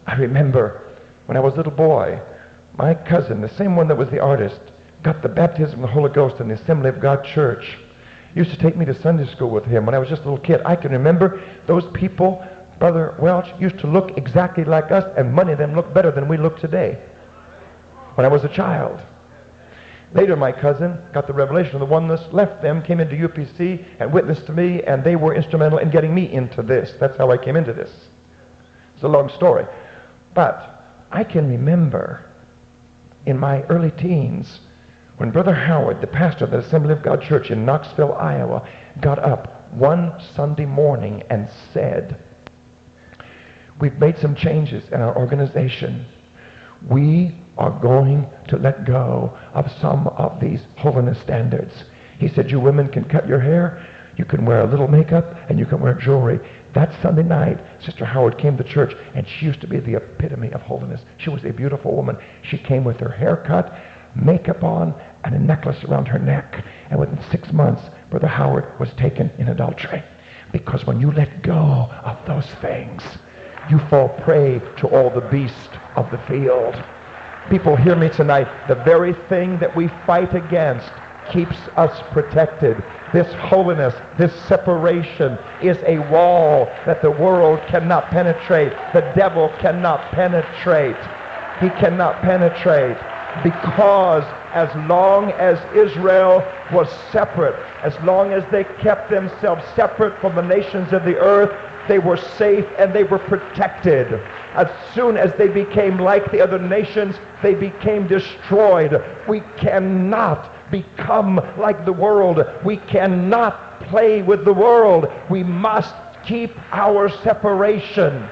I remember when I was a little boy, my cousin, the same one that was the artist, got the baptism of the Holy Ghost in the Assembly of God Church He used to take me to Sunday school with him when I was just a little kid. I can remember those people, Brother Welch, used to look exactly like us, and many of them look better than we look today when I was a child. Later, my cousin got the revelation of the oneness, left them, came into UPC, and witnessed to me, and they were instrumental in getting me into this. That's how I came into this. It's a long story. But I can remember in my early teens when Brother Howard, the pastor of the Assembly of God Church in Knoxville, Iowa, got up one Sunday morning and said, we've made some changes in our organization. We are going to let go of some of these holiness standards. He said, you women can cut your hair, you can wear a little makeup, and you can wear jewelry. That Sunday night, Sister Howard came to church, and she used to be the epitome of holiness. She was a beautiful woman. She came with her hair cut, makeup on, and a necklace around her neck. And within six months, Brother Howard was taken in adultery. Because when you let go of those things, you fall prey to all the beasts of the field. People hear me tonight. The very thing that we fight against keeps us protected. This holiness, this separation is a wall that the world cannot penetrate. The devil cannot penetrate. He cannot penetrate because as long as Israel was separate, as long as they kept themselves separate from the nations of the earth, they were safe and they were protected. As soon as they became like the other nations, they became destroyed. We cannot become like the world. We cannot play with the world. We must keep our separation.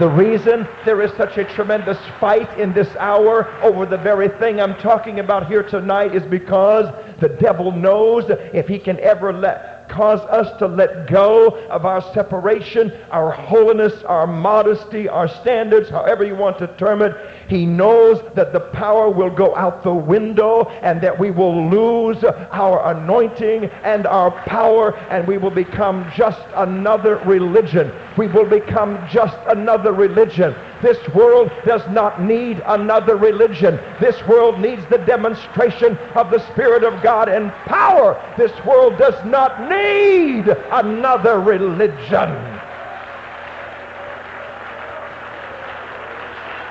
The reason there is such a tremendous fight in this hour over the very thing I'm talking about here tonight is because the devil knows if he can ever let cause us to let go of our separation, our holiness, our modesty, our standards, however you want to term it. He knows that the power will go out the window and that we will lose our anointing and our power and we will become just another religion. We will become just another religion. This world does not need another religion. This world needs the demonstration of the Spirit of God and power. This world does not need another religion.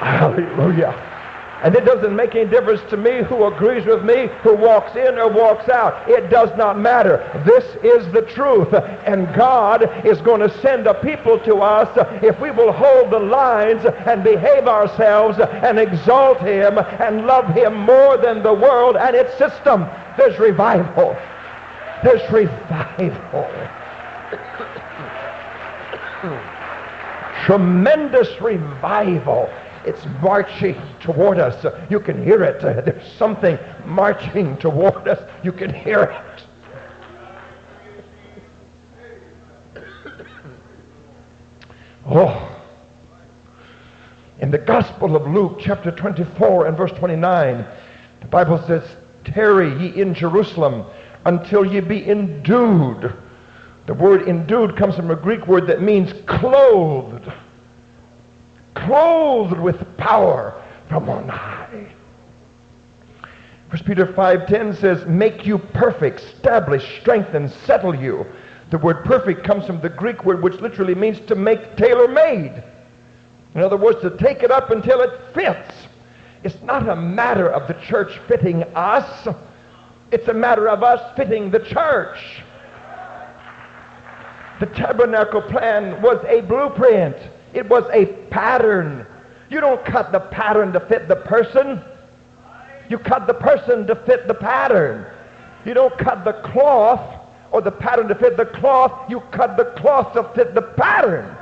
Hallelujah. And it doesn't make any difference to me who agrees with me, who walks in or walks out. It does not matter. This is the truth. And God is going to send a people to us if we will hold the lines and behave ourselves and exalt him and love him more than the world and its system. There's revival. There's revival. Tremendous revival it's marching toward us. You can hear it. There's something marching toward us. You can hear it. Oh. In the Gospel of Luke, chapter 24 and verse 29, the Bible says, Tarry ye in Jerusalem until ye be endued. The word endued comes from a Greek word that means clothed clothed with power from on high. 1 Peter 5.10 says, make you perfect, establish, strengthen, settle you. The word perfect comes from the Greek word which literally means to make tailor-made. In other words, to take it up until it fits. It's not a matter of the church fitting us. It's a matter of us fitting the church. The tabernacle plan was a blueprint. It was a pattern. You don't cut the pattern to fit the person. You cut the person to fit the pattern. You don't cut the cloth or the pattern to fit the cloth. You cut the cloth to fit the pattern.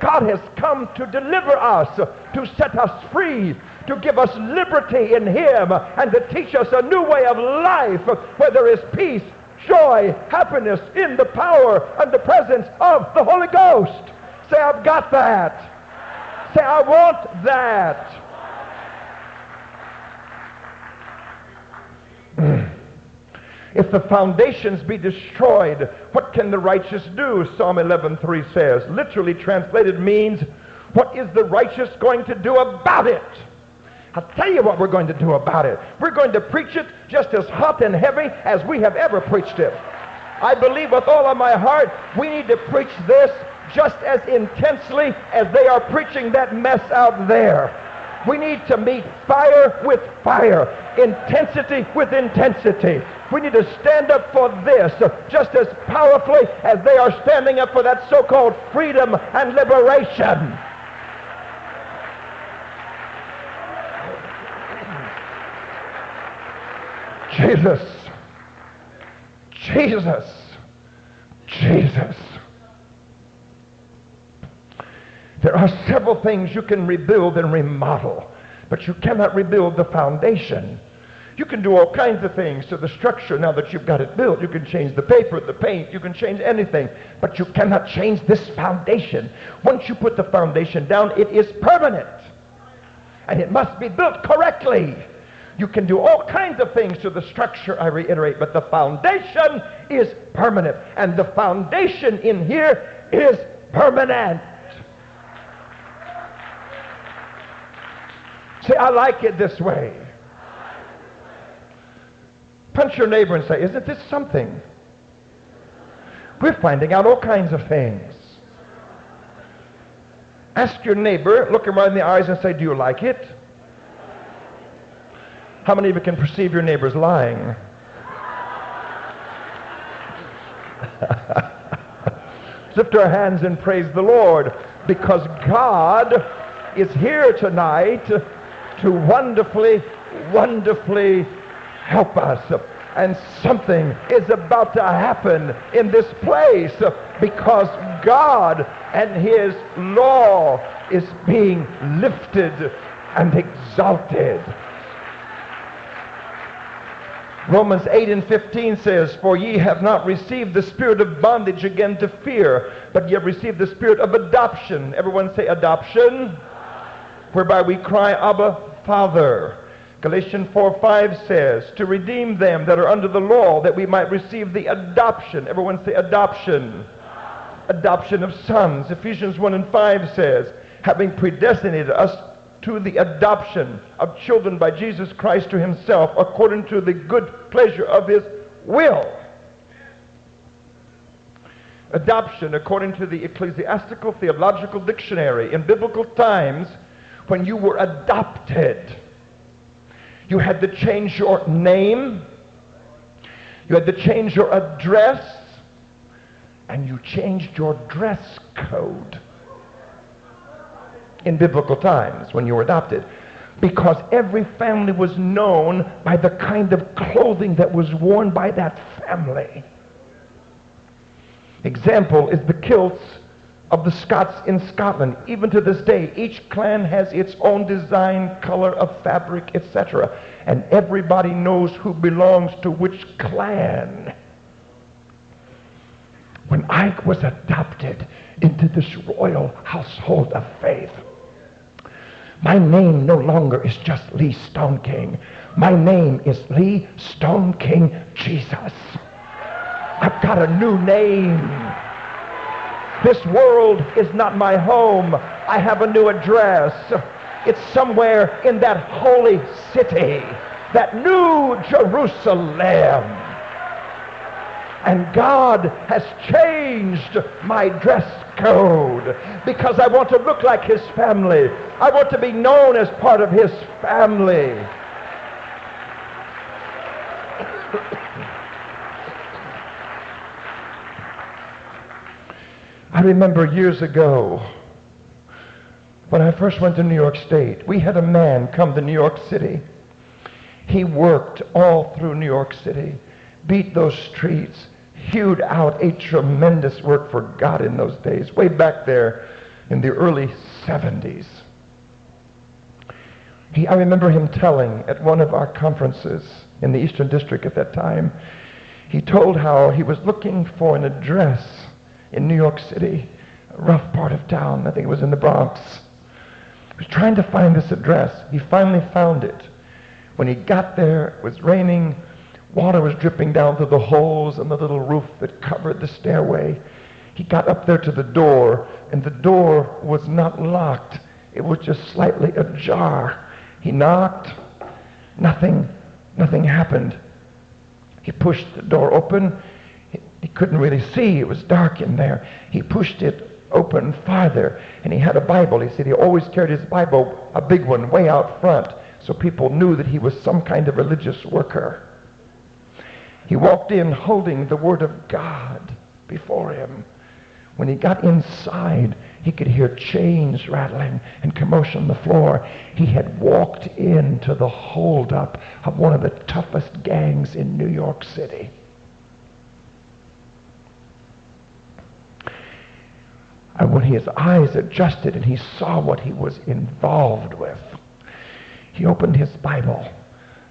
God has come to deliver us, to set us free, to give us liberty in him, and to teach us a new way of life where there is peace, joy, happiness in the power and the presence of the Holy Ghost. Say, I've got that. Say, I want that. If the foundations be destroyed, what can the righteous do? Psalm 11.3 says. Literally translated means, what is the righteous going to do about it? I'll tell you what we're going to do about it. We're going to preach it just as hot and heavy as we have ever preached it. I believe with all of my heart we need to preach this just as intensely as they are preaching that mess out there. We need to meet fire with fire, intensity with intensity. We need to stand up for this just as powerfully as they are standing up for that so-called freedom and liberation. Jesus. Jesus. Jesus. There are several things you can rebuild and remodel, but you cannot rebuild the foundation. You can do all kinds of things to the structure now that you've got it built. You can change the paper, the paint, you can change anything, but you cannot change this foundation. Once you put the foundation down, it is permanent. And it must be built correctly. You can do all kinds of things to the structure, I reiterate, but the foundation is permanent. And the foundation in here is permanent. Say, I like it this way. Punch your neighbor and say, isn't this something? We're finding out all kinds of things. Ask your neighbor, look him right in the eyes and say, do you like it? How many of you can perceive your neighbor's lying? Lift our hands and praise the Lord because God is here tonight to wonderfully, wonderfully help us. And something is about to happen in this place because God and his law is being lifted and exalted. Romans 8 and 15 says, For ye have not received the spirit of bondage again to fear, but ye have received the spirit of adoption. Everyone say adoption. Whereby we cry, Abba, Father. Galatians 4 5 says, to redeem them that are under the law, that we might receive the adoption. Everyone say adoption. Adoption of sons. Ephesians 1 and 5 says, having predestinated us to the adoption of children by Jesus Christ to himself, according to the good pleasure of his will. Adoption, according to the Ecclesiastical Theological Dictionary, in biblical times, when you were adopted, you had to change your name, you had to change your address, and you changed your dress code in biblical times when you were adopted because every family was known by the kind of clothing that was worn by that family. Example is the kilts of the Scots in Scotland. Even to this day, each clan has its own design, color of fabric, etc. And everybody knows who belongs to which clan. When I was adopted into this royal household of faith, my name no longer is just Lee Stoneking. My name is Lee Stoneking Jesus. I've got a new name. This world is not my home. I have a new address. It's somewhere in that holy city, that new Jerusalem. And God has changed my dress code because I want to look like his family. I want to be known as part of his family. I remember years ago when I first went to New York State, we had a man come to New York City. He worked all through New York City, beat those streets, hewed out a tremendous work for God in those days, way back there in the early 70s. He, I remember him telling at one of our conferences in the Eastern District at that time, he told how he was looking for an address in New York City, a rough part of town. I think it was in the Bronx. He was trying to find this address. He finally found it. When he got there, it was raining. Water was dripping down through the holes in the little roof that covered the stairway. He got up there to the door, and the door was not locked. It was just slightly ajar. He knocked. Nothing, nothing happened. He pushed the door open. He, couldn't really see. It was dark in there. He pushed it open farther, and he had a Bible. He said he always carried his Bible, a big one, way out front, so people knew that he was some kind of religious worker. He walked in holding the Word of God before him. When he got inside, he could hear chains rattling and commotion on the floor. He had walked into the holdup of one of the toughest gangs in New York City. And when his eyes adjusted and he saw what he was involved with, he opened his Bible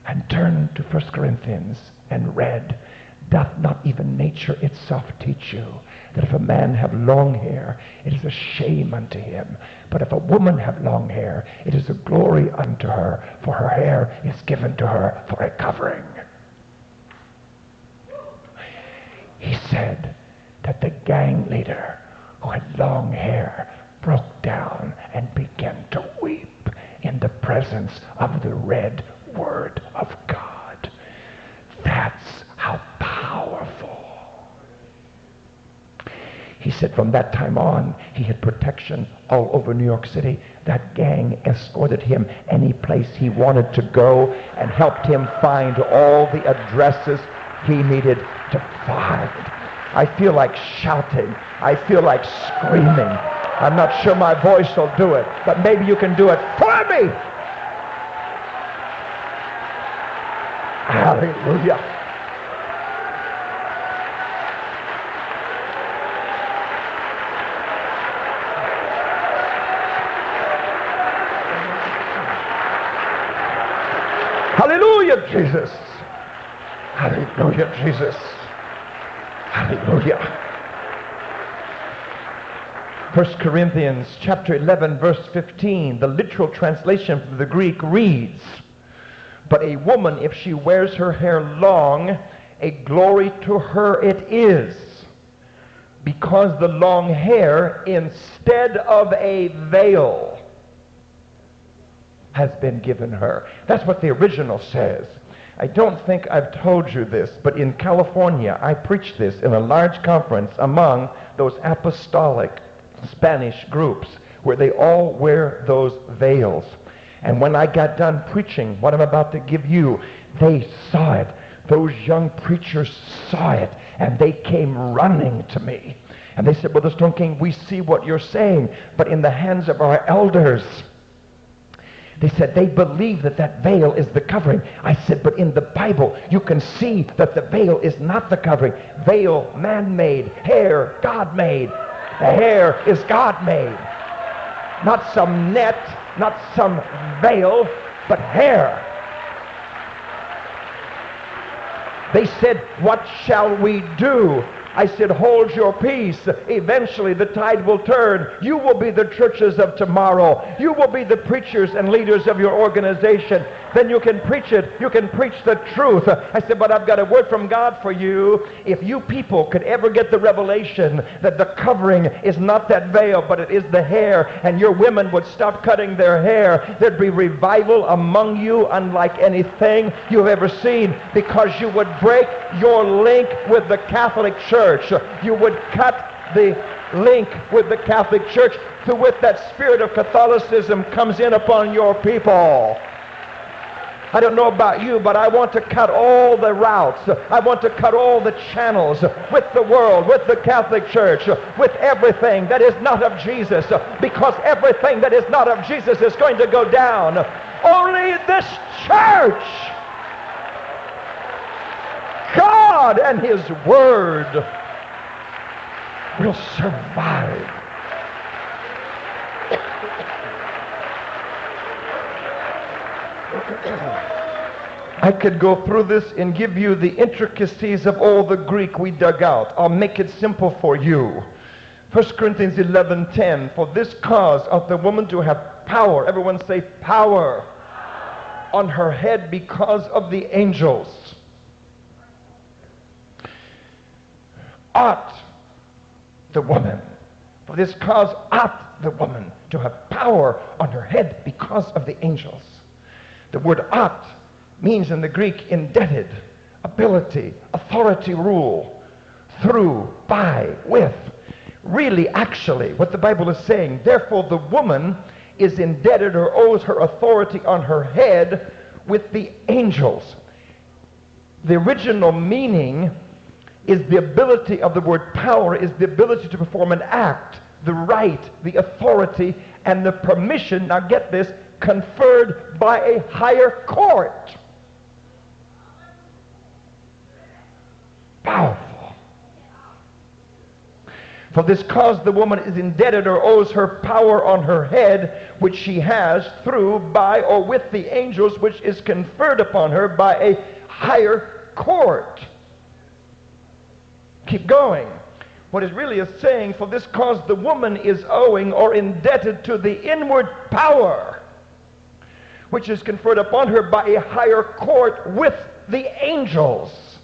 and turned to 1 Corinthians and read, Doth not even nature itself teach you that if a man have long hair, it is a shame unto him. But if a woman have long hair, it is a glory unto her, for her hair is given to her for a covering. He said that the gang leader who had long hair broke down and began to weep in the presence of the read word of God. That's how powerful. He said from that time on, he had protection all over New York City. That gang escorted him any place he wanted to go and helped him find all the addresses he needed to find. I feel like shouting. I feel like screaming. I'm not sure my voice will do it, but maybe you can do it for me. Hallelujah. Hallelujah, Jesus. Hallelujah, Jesus. Hallelujah. 1 Corinthians chapter 11 verse 15, the literal translation from the Greek reads, But a woman, if she wears her hair long, a glory to her it is, because the long hair, instead of a veil, has been given her. That's what the original says. I don't think I've told you this, but in California, I preached this in a large conference among those apostolic Spanish groups where they all wear those veils. And when I got done preaching what I'm about to give you, they saw it. Those young preachers saw it, and they came running to me. And they said, Brother Stoneking, we see what you're saying, but in the hands of our elders, they said they believe that that veil is the covering. I said, but in the Bible, you can see that the veil is not the covering. Veil, man-made. Hair, God-made. The hair is God-made. Not some net, not some veil, but hair. They said, what shall we do? I said, hold your peace. Eventually the tide will turn. You will be the churches of tomorrow. You will be the preachers and leaders of your organization. Then you can preach it. You can preach the truth. I said, but I've got a word from God for you. If you people could ever get the revelation that the covering is not that veil, but it is the hair, and your women would stop cutting their hair, there'd be revival among you unlike anything you've ever seen because you would break your link with the Catholic Church church. You would cut the link with the Catholic Church to with that spirit of Catholicism comes in upon your people. I don't know about you, but I want to cut all the routes. I want to cut all the channels with the world, with the Catholic Church, with everything that is not of Jesus, because everything that is not of Jesus is going to go down. Only this church God and his word will survive. I could go through this and give you the intricacies of all the Greek we dug out. I'll make it simple for you. 1 Corinthians 11:10 For this cause ought the woman to have power. Everyone say power on her head because of the angels. Ought the woman, for this cause ought the woman to have power on her head because of the angels. The word ought means in the Greek indebted, ability, authority, rule, through, by, with. Really, actually, what the Bible is saying, therefore the woman is indebted or owes her authority on her head with the angels. The original meaning is the ability of the word power is the ability to perform an act, the right, the authority, and the permission, now get this, conferred by a higher court. Powerful. For this cause the woman is indebted or owes her power on her head, which she has through, by, or with the angels, which is conferred upon her by a higher court. Keep going. What is really is saying, for this cause the woman is owing or indebted to the inward power, which is conferred upon her by a higher court with the angels.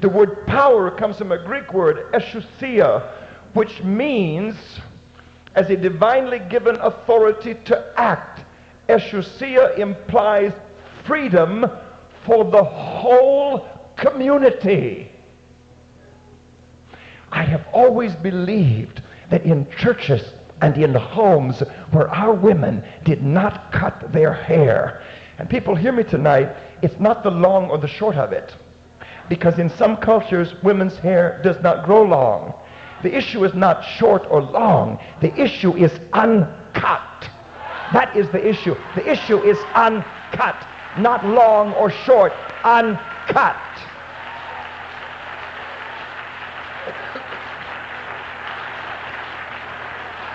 The word power comes from a Greek word, exousia, which means as a divinely given authority to act. Exousia implies freedom for the whole community. I have always believed that in churches and in homes where our women did not cut their hair, and people hear me tonight, it's not the long or the short of it. Because in some cultures, women's hair does not grow long. The issue is not short or long. The issue is uncut. That is the issue. The issue is uncut. Not long or short, uncut.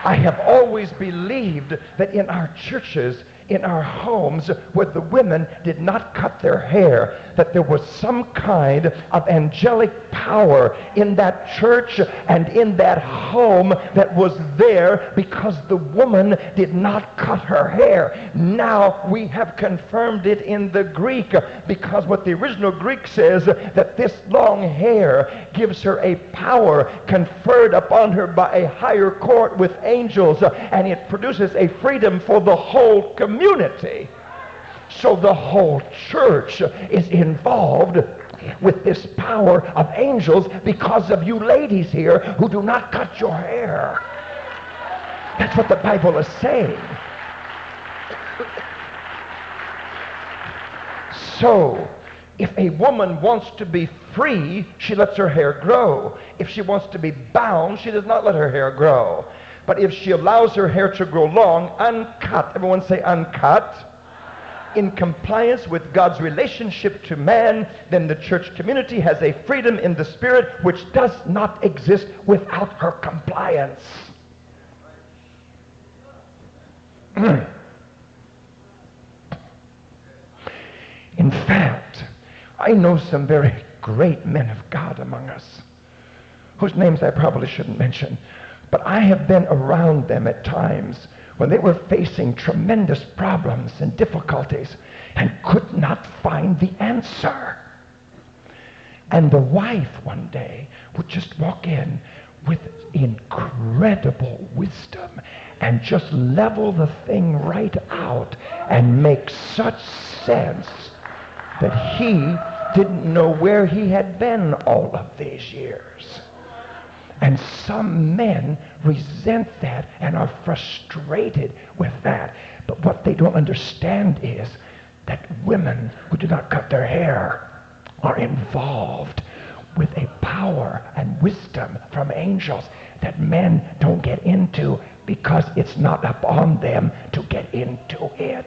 I have always believed that in our churches, in our homes, where the women did not cut their hair, that there was some kind of angelic power in that church and in that home that was there because the woman did not cut her hair. Now we have confirmed it in the Greek because what the original Greek says that this long hair gives her a power conferred upon her by a higher court with angels and it produces a freedom for the whole community. So the whole church is involved with this power of angels because of you ladies here who do not cut your hair. That's what the Bible is saying. So, if a woman wants to be free, she lets her hair grow. If she wants to be bound, she does not let her hair grow. But if she allows her hair to grow long, uncut, everyone say uncut, in compliance with God's relationship to man, then the church community has a freedom in the spirit which does not exist without her compliance. in fact, I know some very great men of God among us, whose names I probably shouldn't mention, but I have been around them at times when they were facing tremendous problems and difficulties and could not find the answer. And the wife one day would just walk in with incredible wisdom and just level the thing right out and make such sense that he didn't know where he had been all of these years. And some men resent that and are frustrated with that. But what they don't understand is that women who do not cut their hair are involved with a power and wisdom from angels that men don't get into because it's not upon them to get into it.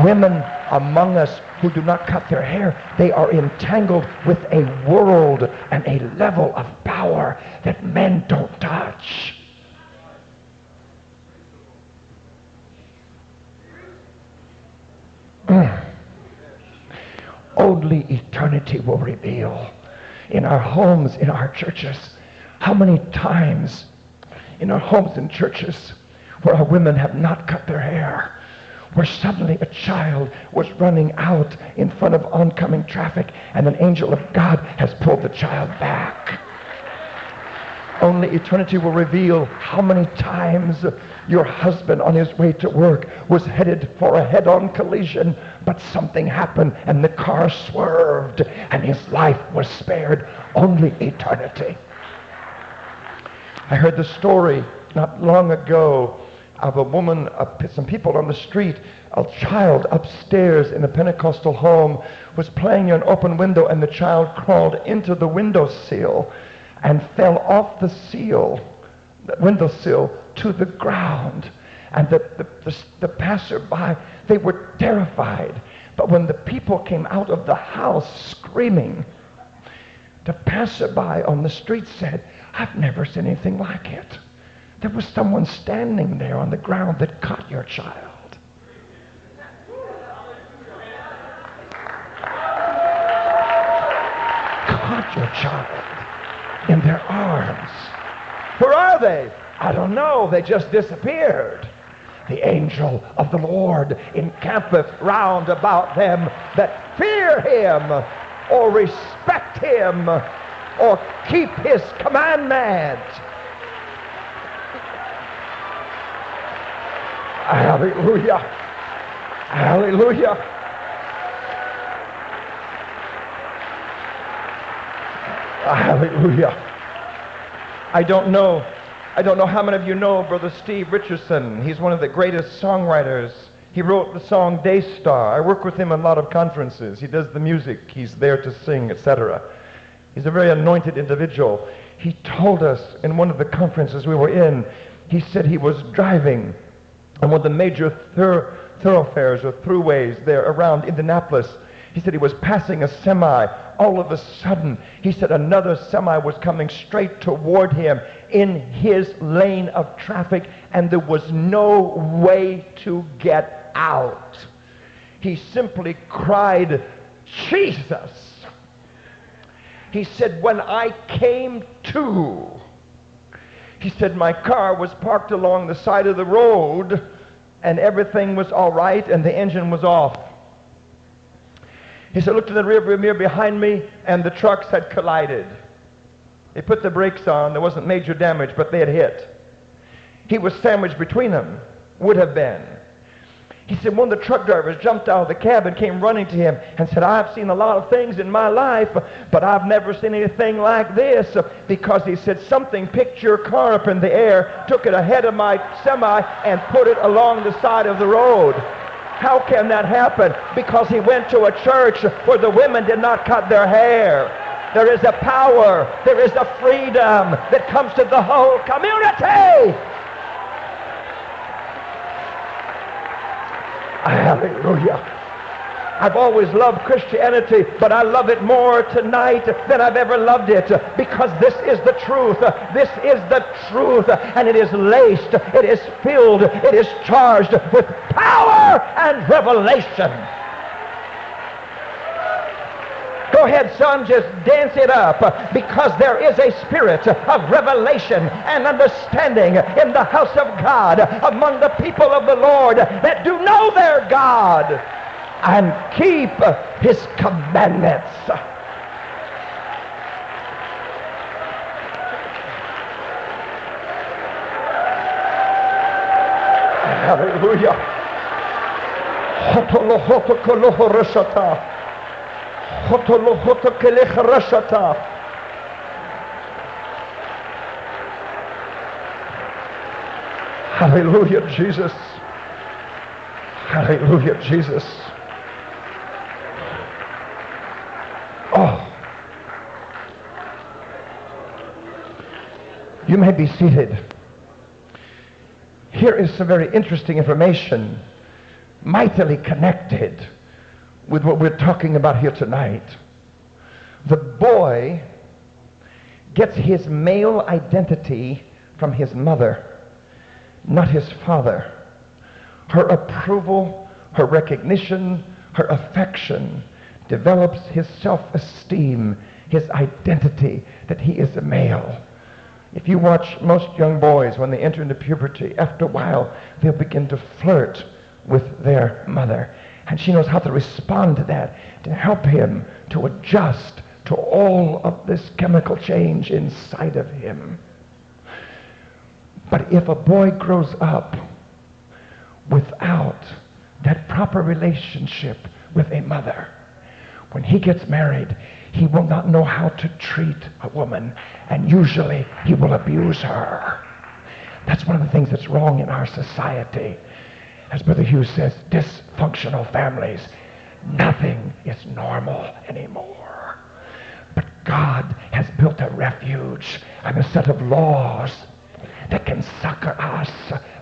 Women among us who do not cut their hair, they are entangled with a world and a level of power that men don't touch. Mm. Only eternity will reveal in our homes, in our churches, how many times in our homes and churches where our women have not cut their hair where suddenly a child was running out in front of oncoming traffic and an angel of God has pulled the child back. Only eternity will reveal how many times your husband on his way to work was headed for a head-on collision, but something happened and the car swerved and his life was spared. Only eternity. I heard the story not long ago of a woman, uh, some people on the street, a child upstairs in a Pentecostal home was playing near an open window and the child crawled into the windowsill and fell off the seal, the windowsill to the ground. And the, the, the, the passerby, they were terrified. But when the people came out of the house screaming, the passerby on the street said, I've never seen anything like it. There was someone standing there on the ground that caught your child. Caught your child in their arms. Where are they? I don't know. They just disappeared. The angel of the Lord encampeth round about them that fear him or respect him or keep his commandments. Hallelujah. Hallelujah. Hallelujah. I don't know. I don't know how many of you know Brother Steve Richardson. He's one of the greatest songwriters. He wrote the song Daystar. I work with him in a lot of conferences. He does the music. He's there to sing, etc. He's a very anointed individual. He told us in one of the conferences we were in, he said he was driving on one of the major thor- thoroughfares or throughways there around Indianapolis. He said he was passing a semi. All of a sudden, he said another semi was coming straight toward him in his lane of traffic, and there was no way to get out. He simply cried, Jesus. He said, when I came to, he said, my car was parked along the side of the road and everything was all right and the engine was off. He said, looked in the rearview mirror behind me and the trucks had collided. They put the brakes on. There wasn't major damage, but they had hit. He was sandwiched between them. Would have been. He said one of the truck drivers jumped out of the cab and came running to him and said, I've seen a lot of things in my life, but I've never seen anything like this. Because he said, something picked your car up in the air, took it ahead of my semi, and put it along the side of the road. How can that happen? Because he went to a church where the women did not cut their hair. There is a power, there is a freedom that comes to the whole community. Hallelujah. I've always loved Christianity, but I love it more tonight than I've ever loved it because this is the truth. This is the truth, and it is laced, it is filled, it is charged with power and revelation. Go ahead, son, just dance it up because there is a spirit of revelation and understanding in the house of God among the people of the Lord that do know their God and keep his commandments. Hallelujah. Hallelujah, Jesus. Hallelujah, Jesus. Oh. You may be seated. Here is some very interesting information, mightily connected with what we're talking about here tonight. The boy gets his male identity from his mother, not his father. Her approval, her recognition, her affection develops his self-esteem, his identity that he is a male. If you watch most young boys when they enter into puberty, after a while they'll begin to flirt with their mother. And she knows how to respond to that, to help him to adjust to all of this chemical change inside of him. But if a boy grows up without that proper relationship with a mother, when he gets married, he will not know how to treat a woman, and usually he will abuse her. That's one of the things that's wrong in our society. As Brother Hughes says, dysfunctional families. Nothing is normal anymore. But God has built a refuge and a set of laws that can succor us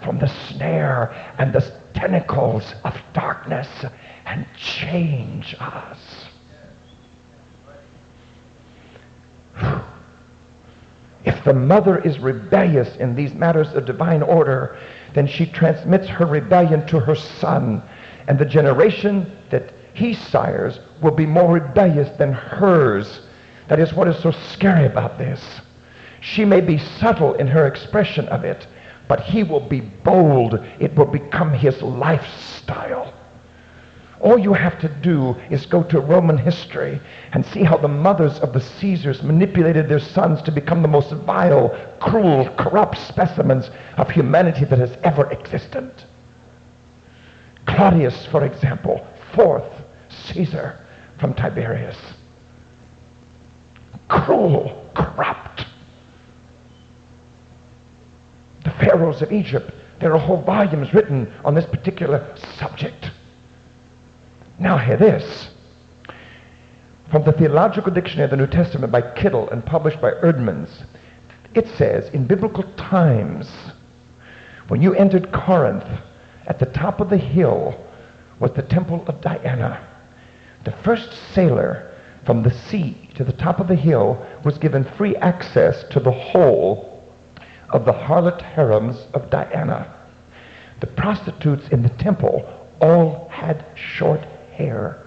from the snare and the tentacles of darkness and change us. If the mother is rebellious in these matters of divine order, then she transmits her rebellion to her son. And the generation that he sires will be more rebellious than hers. That is what is so scary about this. She may be subtle in her expression of it, but he will be bold. It will become his lifestyle. All you have to do is go to Roman history and see how the mothers of the Caesars manipulated their sons to become the most vile, cruel, corrupt specimens of humanity that has ever existed. Claudius, for example, fourth Caesar from Tiberius. Cruel, corrupt. The pharaohs of Egypt, there are whole volumes written on this particular subject. Now hear this. From the Theological Dictionary of the New Testament by Kittel and published by Eerdmans, it says, in biblical times, when you entered Corinth, at the top of the hill was the temple of Diana. The first sailor from the sea to the top of the hill was given free access to the whole of the harlot harems of Diana. The prostitutes in the temple all had short hair.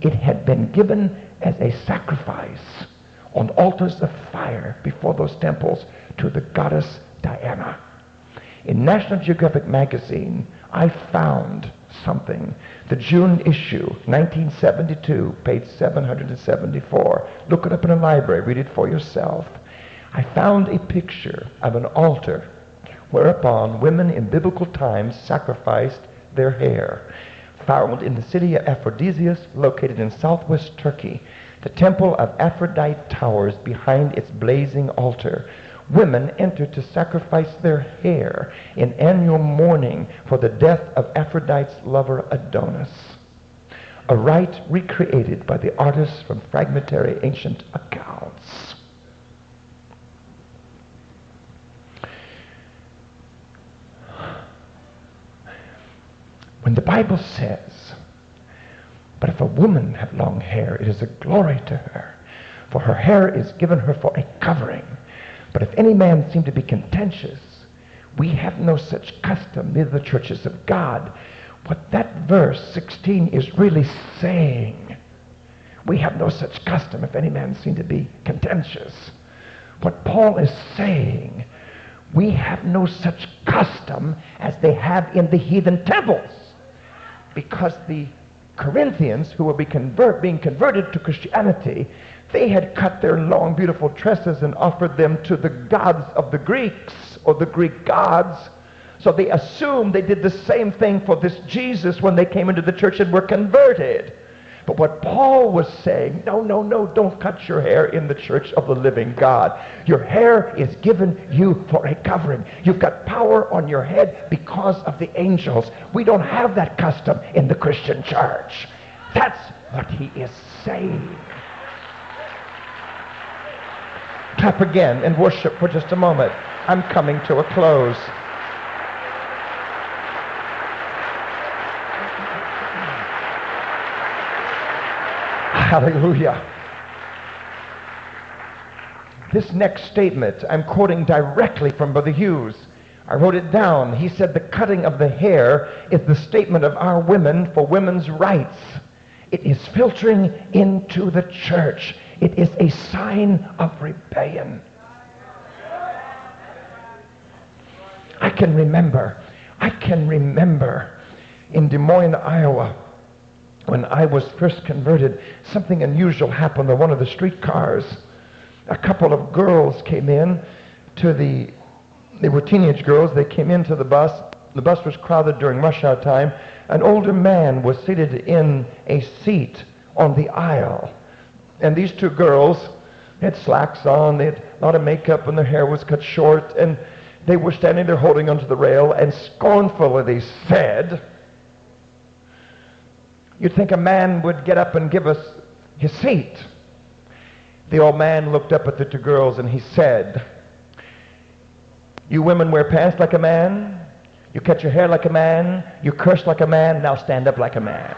It had been given as a sacrifice on altars of fire before those temples to the goddess Diana. In National Geographic magazine, I found something. The June issue, 1972, page 774. Look it up in a library. Read it for yourself. I found a picture of an altar whereupon women in biblical times sacrificed their hair. Found in the city of Aphrodisias, located in southwest Turkey, the temple of Aphrodite towers behind its blazing altar. Women enter to sacrifice their hair in annual mourning for the death of Aphrodite's lover Adonis. A rite recreated by the artists from fragmentary ancient accounts. When the Bible says, But if a woman have long hair, it is a glory to her, for her hair is given her for a covering. But if any man seem to be contentious, we have no such custom, neither the churches of God. What that verse 16 is really saying, we have no such custom if any man seem to be contentious. What Paul is saying, we have no such custom as they have in the heathen temples because the Corinthians, who were be convert, being converted to Christianity, they had cut their long, beautiful tresses and offered them to the gods of the Greeks or the Greek gods. So they assumed they did the same thing for this Jesus when they came into the church and were converted. But what Paul was saying, no, no, no, don't cut your hair in the church of the living God. Your hair is given you for a covering. You've got power on your head because of the angels. We don't have that custom in the Christian church. That's what he is saying. Clap again and worship for just a moment. I'm coming to a close. Hallelujah. This next statement, I'm quoting directly from Brother Hughes. I wrote it down. He said the cutting of the hair is the statement of our women for women's rights. It is filtering into the church. It is a sign of rebellion. I can remember, I can remember in Des Moines, Iowa, when I was first converted, something unusual happened on one of the streetcars. A couple of girls came in to the, they were teenage girls, they came into the bus. The bus was crowded during rush hour time. An older man was seated in a seat on the aisle. And these two girls had slacks on, they had a lot of makeup, and their hair was cut short, and they were standing there holding onto the rail, and scornfully they said, You'd think a man would get up and give us his seat. The old man looked up at the two girls and he said, You women wear pants like a man. You cut your hair like a man. You curse like a man. Now stand up like a man.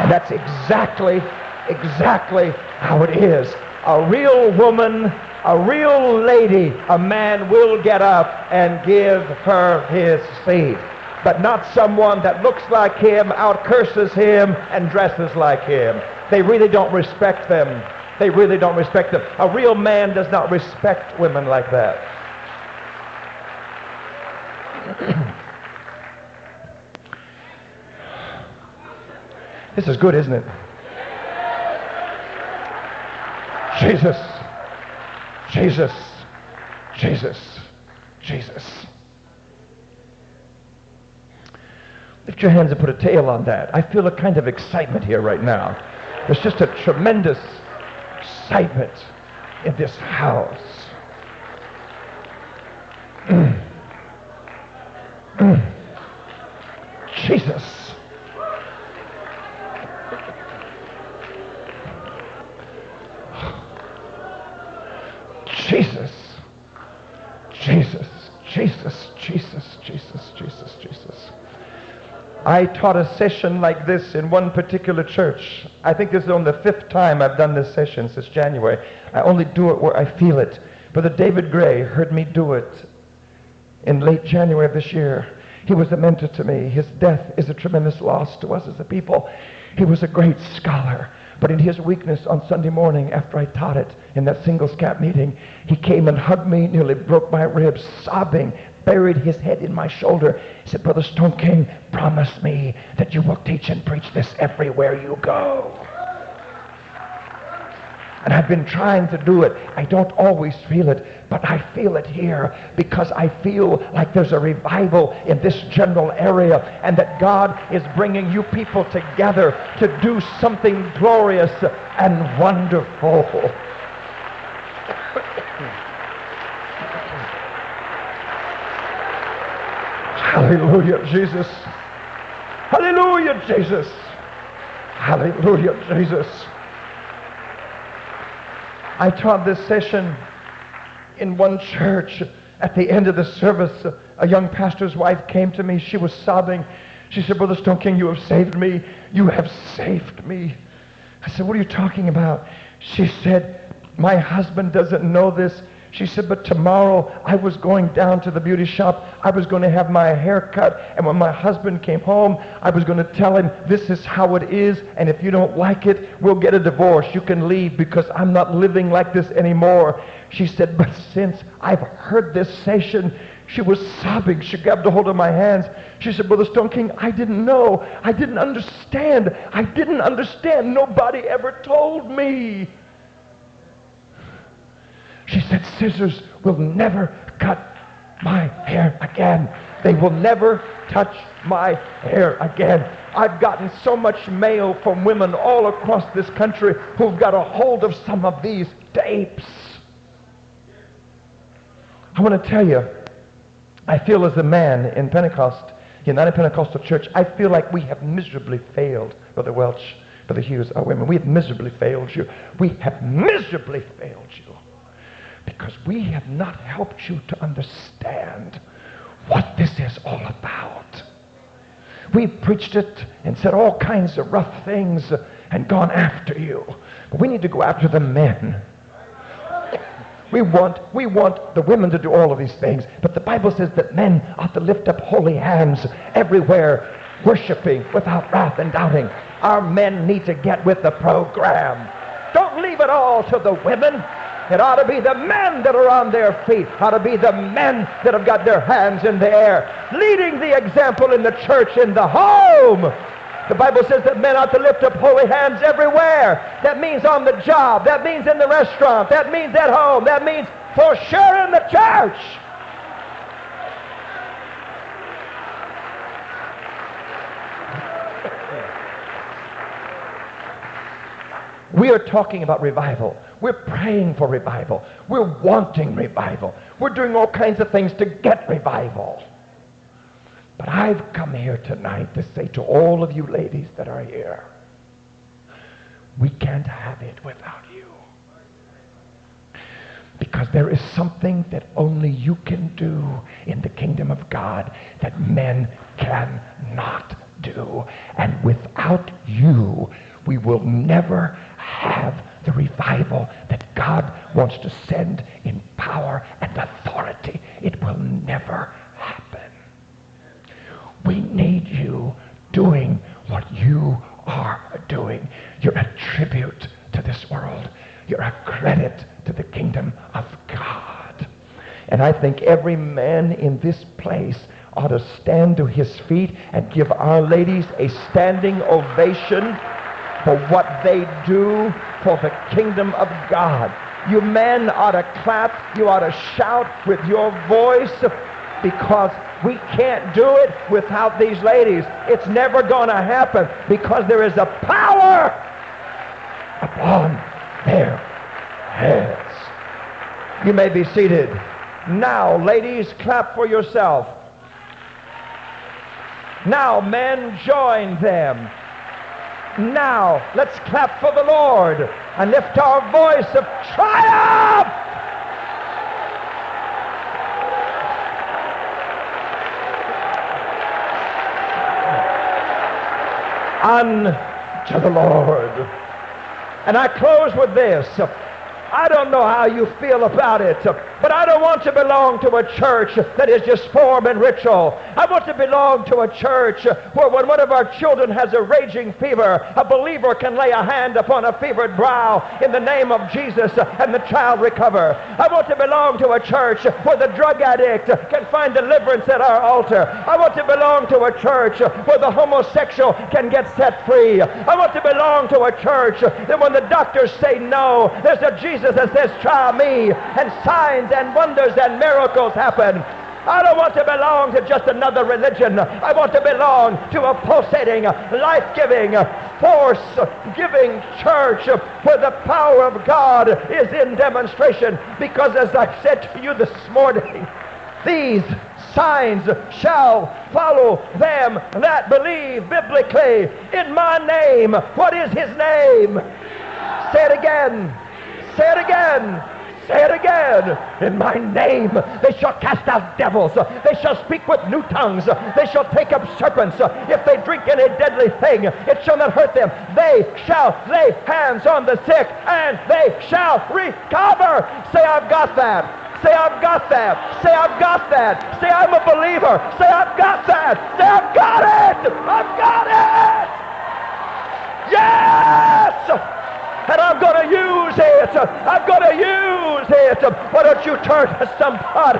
And that's exactly, exactly how it is. A real woman, a real lady, a man will get up and give her his seat but not someone that looks like him, outcurses him, and dresses like him. They really don't respect them. They really don't respect them. A real man does not respect women like that. this is good, isn't it? Jesus. Jesus. Jesus. Jesus. Lift your hands and put a tail on that. I feel a kind of excitement here right now. There's just a tremendous excitement in this house. I taught a session like this in one particular church. I think this is on the fifth time I've done this session since January. I only do it where I feel it. Brother David Gray heard me do it in late January of this year. He was a mentor to me. His death is a tremendous loss to us as a people. He was a great scholar. But in his weakness on Sunday morning, after I taught it in that singles camp meeting, he came and hugged me, nearly broke my ribs, sobbing, buried his head in my shoulder. He said, Brother Stoneking, promise me that you will teach and preach this everywhere you go. And I've been trying to do it. I don't always feel it, but I feel it here because I feel like there's a revival in this general area and that God is bringing you people together to do something glorious and wonderful. Hallelujah, Jesus. Hallelujah, Jesus. Hallelujah, Jesus. I taught this session in one church. At the end of the service, a young pastor's wife came to me. She was sobbing. She said, Brother Stoneking, you have saved me. You have saved me. I said, What are you talking about? She said, My husband doesn't know this. She said, but tomorrow I was going down to the beauty shop. I was going to have my hair cut. And when my husband came home, I was going to tell him, this is how it is. And if you don't like it, we'll get a divorce. You can leave because I'm not living like this anymore. She said, but since I've heard this session, she was sobbing. She grabbed a hold of my hands. She said, Brother Stoneking, I didn't know. I didn't understand. I didn't understand. Nobody ever told me. She said, scissors will never cut my hair again. They will never touch my hair again. I've gotten so much mail from women all across this country who've got a hold of some of these tapes. I want to tell you, I feel as a man in Pentecost, United Pentecostal Church, I feel like we have miserably failed, Brother Welch, Brother Hughes, our women. We have miserably failed you. We have miserably failed you because we have not helped you to understand what this is all about. We've preached it and said all kinds of rough things and gone after you. But we need to go after the men. We want, we want the women to do all of these things, but the Bible says that men ought to lift up holy hands everywhere, worshiping without wrath and doubting. Our men need to get with the program. Don't leave it all to the women. It ought to be the men that are on their feet. Ought to be the men that have got their hands in the air, leading the example in the church, in the home. The Bible says that men ought to lift up holy hands everywhere. That means on the job. That means in the restaurant. That means at home. That means for sure in the church. We are talking about revival. We're praying for revival. We're wanting revival. We're doing all kinds of things to get revival. But I've come here tonight to say to all of you ladies that are here, we can't have it without you. Because there is something that only you can do in the kingdom of God that men cannot do. And without you, we will never have the revival that God wants to send in power and authority. It will never happen. We need you doing what you are doing. You're a tribute to this world. You're a credit to the kingdom of God. And I think every man in this place ought to stand to his feet and give our ladies a standing ovation for what they do for the kingdom of God. You men ought to clap, you ought to shout with your voice because we can't do it without these ladies. It's never going to happen because there is a power upon their heads. You may be seated. Now, ladies, clap for yourself. Now, men, join them. Now, let's clap for the Lord and lift our voice of triumph. Unto the Lord. And I close with this. I don't know how you feel about it. But I don't want to belong to a church that is just form and ritual. I want to belong to a church where when one of our children has a raging fever, a believer can lay a hand upon a fevered brow in the name of Jesus and the child recover. I want to belong to a church where the drug addict can find deliverance at our altar. I want to belong to a church where the homosexual can get set free. I want to belong to a church that when the doctors say no, there's a Jesus that says, try me, and signs and wonders and miracles happen. I don't want to belong to just another religion. I want to belong to a pulsating, life-giving, force-giving church where the power of God is in demonstration. Because as I said to you this morning, these signs shall follow them that believe biblically in my name. What is his name? Say it again. Say it again. Say it again. In my name they shall cast out devils. They shall speak with new tongues. They shall take up serpents. If they drink any deadly thing, it shall not hurt them. They shall lay hands on the sick and they shall recover. Say, I've got that. Say, I've got that. Say, I've got that. Say, I'm a believer. Say, I've got that. Say, I've got it. I've got it. Yes! And I'm going to use it. I'm going to use it. Why don't you turn to somebody?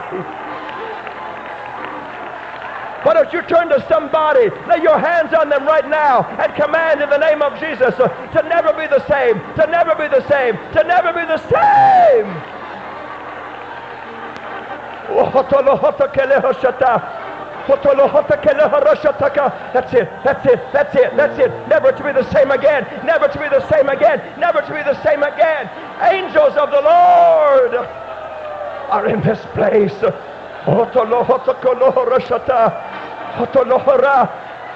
Why don't you turn to somebody, lay your hands on them right now, and command in the name of Jesus to never be the same, to never be the same, to never be the same. Oh, That's it. That's it. That's it. That's it. Never to be the same again. Never to be the same again. Never to be the same again. Angels of the Lord are in this place.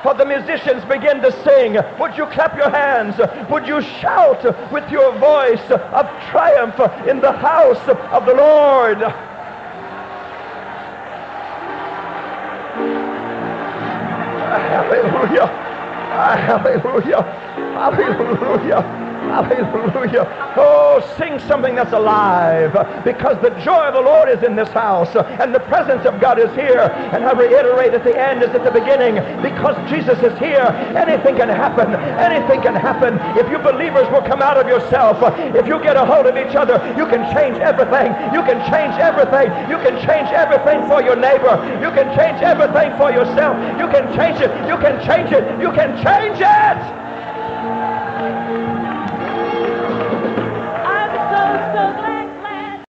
For the musicians begin to sing. Would you clap your hands? Would you shout with your voice of triumph in the house of the Lord? Hallelujah. Hallelujah. Hallelujah. Hallelujah. Oh, sing something that's alive because the joy of the Lord is in this house and the presence of God is here. And I reiterate at the end as at the beginning because Jesus is here, anything can happen. Anything can happen. If you believers will come out of yourself, if you get a hold of each other, you can change everything. You can change everything. You can change everything for your neighbor. You can change everything for yourself. You can change it. You can change it. You can change it.